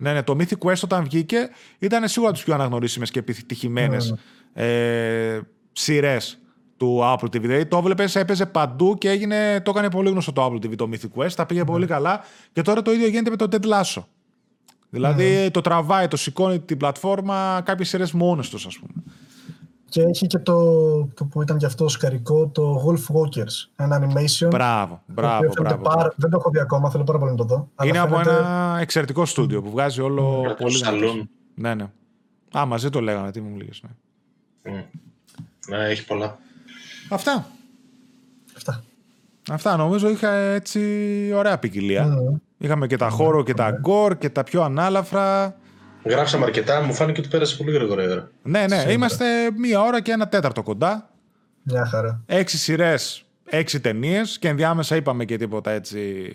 Ναι, ναι, το Mythic Quest όταν βγήκε ήταν σίγουρα τις πιο αναγνωρίσιμες και επιτυχημένες ε, σειρές του Apple TV. Δηλαδή το έβλεπες, έπαιζε παντού και έγινε, το έκανε πολύ γνωστό το Apple TV το Mythic Quest. Τα πήγε πολύ καλά. Και τώρα το ίδιο γίνεται με το Ted Lasso. Δηλαδή το τραβάει, το σηκώνει την πλατφόρμα κάποιες σειρές μόνες τους, ας πούμε. Και έχει και το, το που ήταν και αυτό σκαρικό, το Wolf Walkers. Ένα animation. Μπράβο, μπράβο. μπράβο, πάρα, δεν το έχω δει ακόμα, θέλω πάρα πολύ να το δω. Είναι από ένα εξαιρετικό στούντιο που βγάζει όλο mm. πολύ. Σαλούν. Ναι, ναι. Α, μαζί το λέγαμε, τι μου λέγες. Ναι. Mm. ναι, έχει πολλά. Αυτά. Αυτά. Αυτά νομίζω είχα έτσι ωραία ποικιλία. Mm. Είχαμε και τα mm. χώρο και τα γκορ και τα πιο ανάλαφρα. Γράψαμε αρκετά, μου φάνηκε ότι πέρασε πολύ γρήγορα. Ναι, ναι, είμαστε μία ώρα και ένα τέταρτο κοντά. Μια χαρά. Έξι σειρές, έξι ταινίες και ενδιάμεσα είπαμε και τίποτα έτσι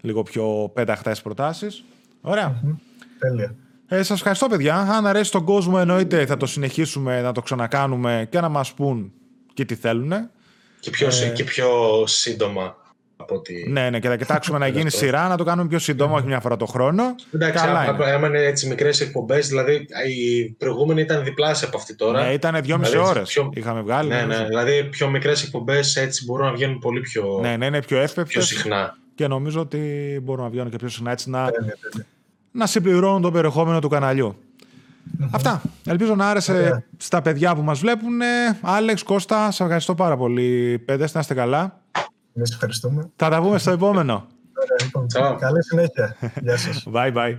λίγο πιο πέταχτες προτάσεις. Ωραία. Mm-hmm. Τέλεια. Ε, σας ευχαριστώ παιδιά. Αν αρέσει τον κόσμο εννοείται θα το συνεχίσουμε να το ξανακάνουμε και να μας πούν και τι θέλουν. Και πιο, ε... και πιο σύντομα από ότι... Ναι, ναι, και θα κοιτάξουμε να γίνει σειρά, να το κάνουμε πιο σύντομα, όχι μια φορά το χρόνο. Εντάξει, άμα είναι έτσι μικρές εκπομπές, δηλαδή η προηγούμενη ήταν διπλάσια από αυτή τώρα. Ναι, ήταν δυόμιση δηλαδή, ώρες. Πιο... Είχαμε βγάλει. Ναι, ναι, δηλαδή πιο μικρές εκπομπές έτσι μπορούν να βγαίνουν πολύ πιο. Ναι, ναι, είναι πιο εύπεπτο. Πιο συχνά. Και νομίζω ότι μπορούν να βγαίνουν και πιο συχνά έτσι να, ναι, ναι, ναι. να συμπληρώνουν το περιεχόμενο του καναλιού. Αυτά. Ελπίζω να άρεσε στα παιδιά που μας βλέπουν. Άλεξ, Κώστα, σας ευχαριστώ πάρα πολύ. Παιδες, να είστε καλά. Εμείς ευχαριστούμε. Θα τα πούμε στο επόμενο. Ωραία, λοιπόν. Καλή συνέχεια. Γεια σας. Bye bye.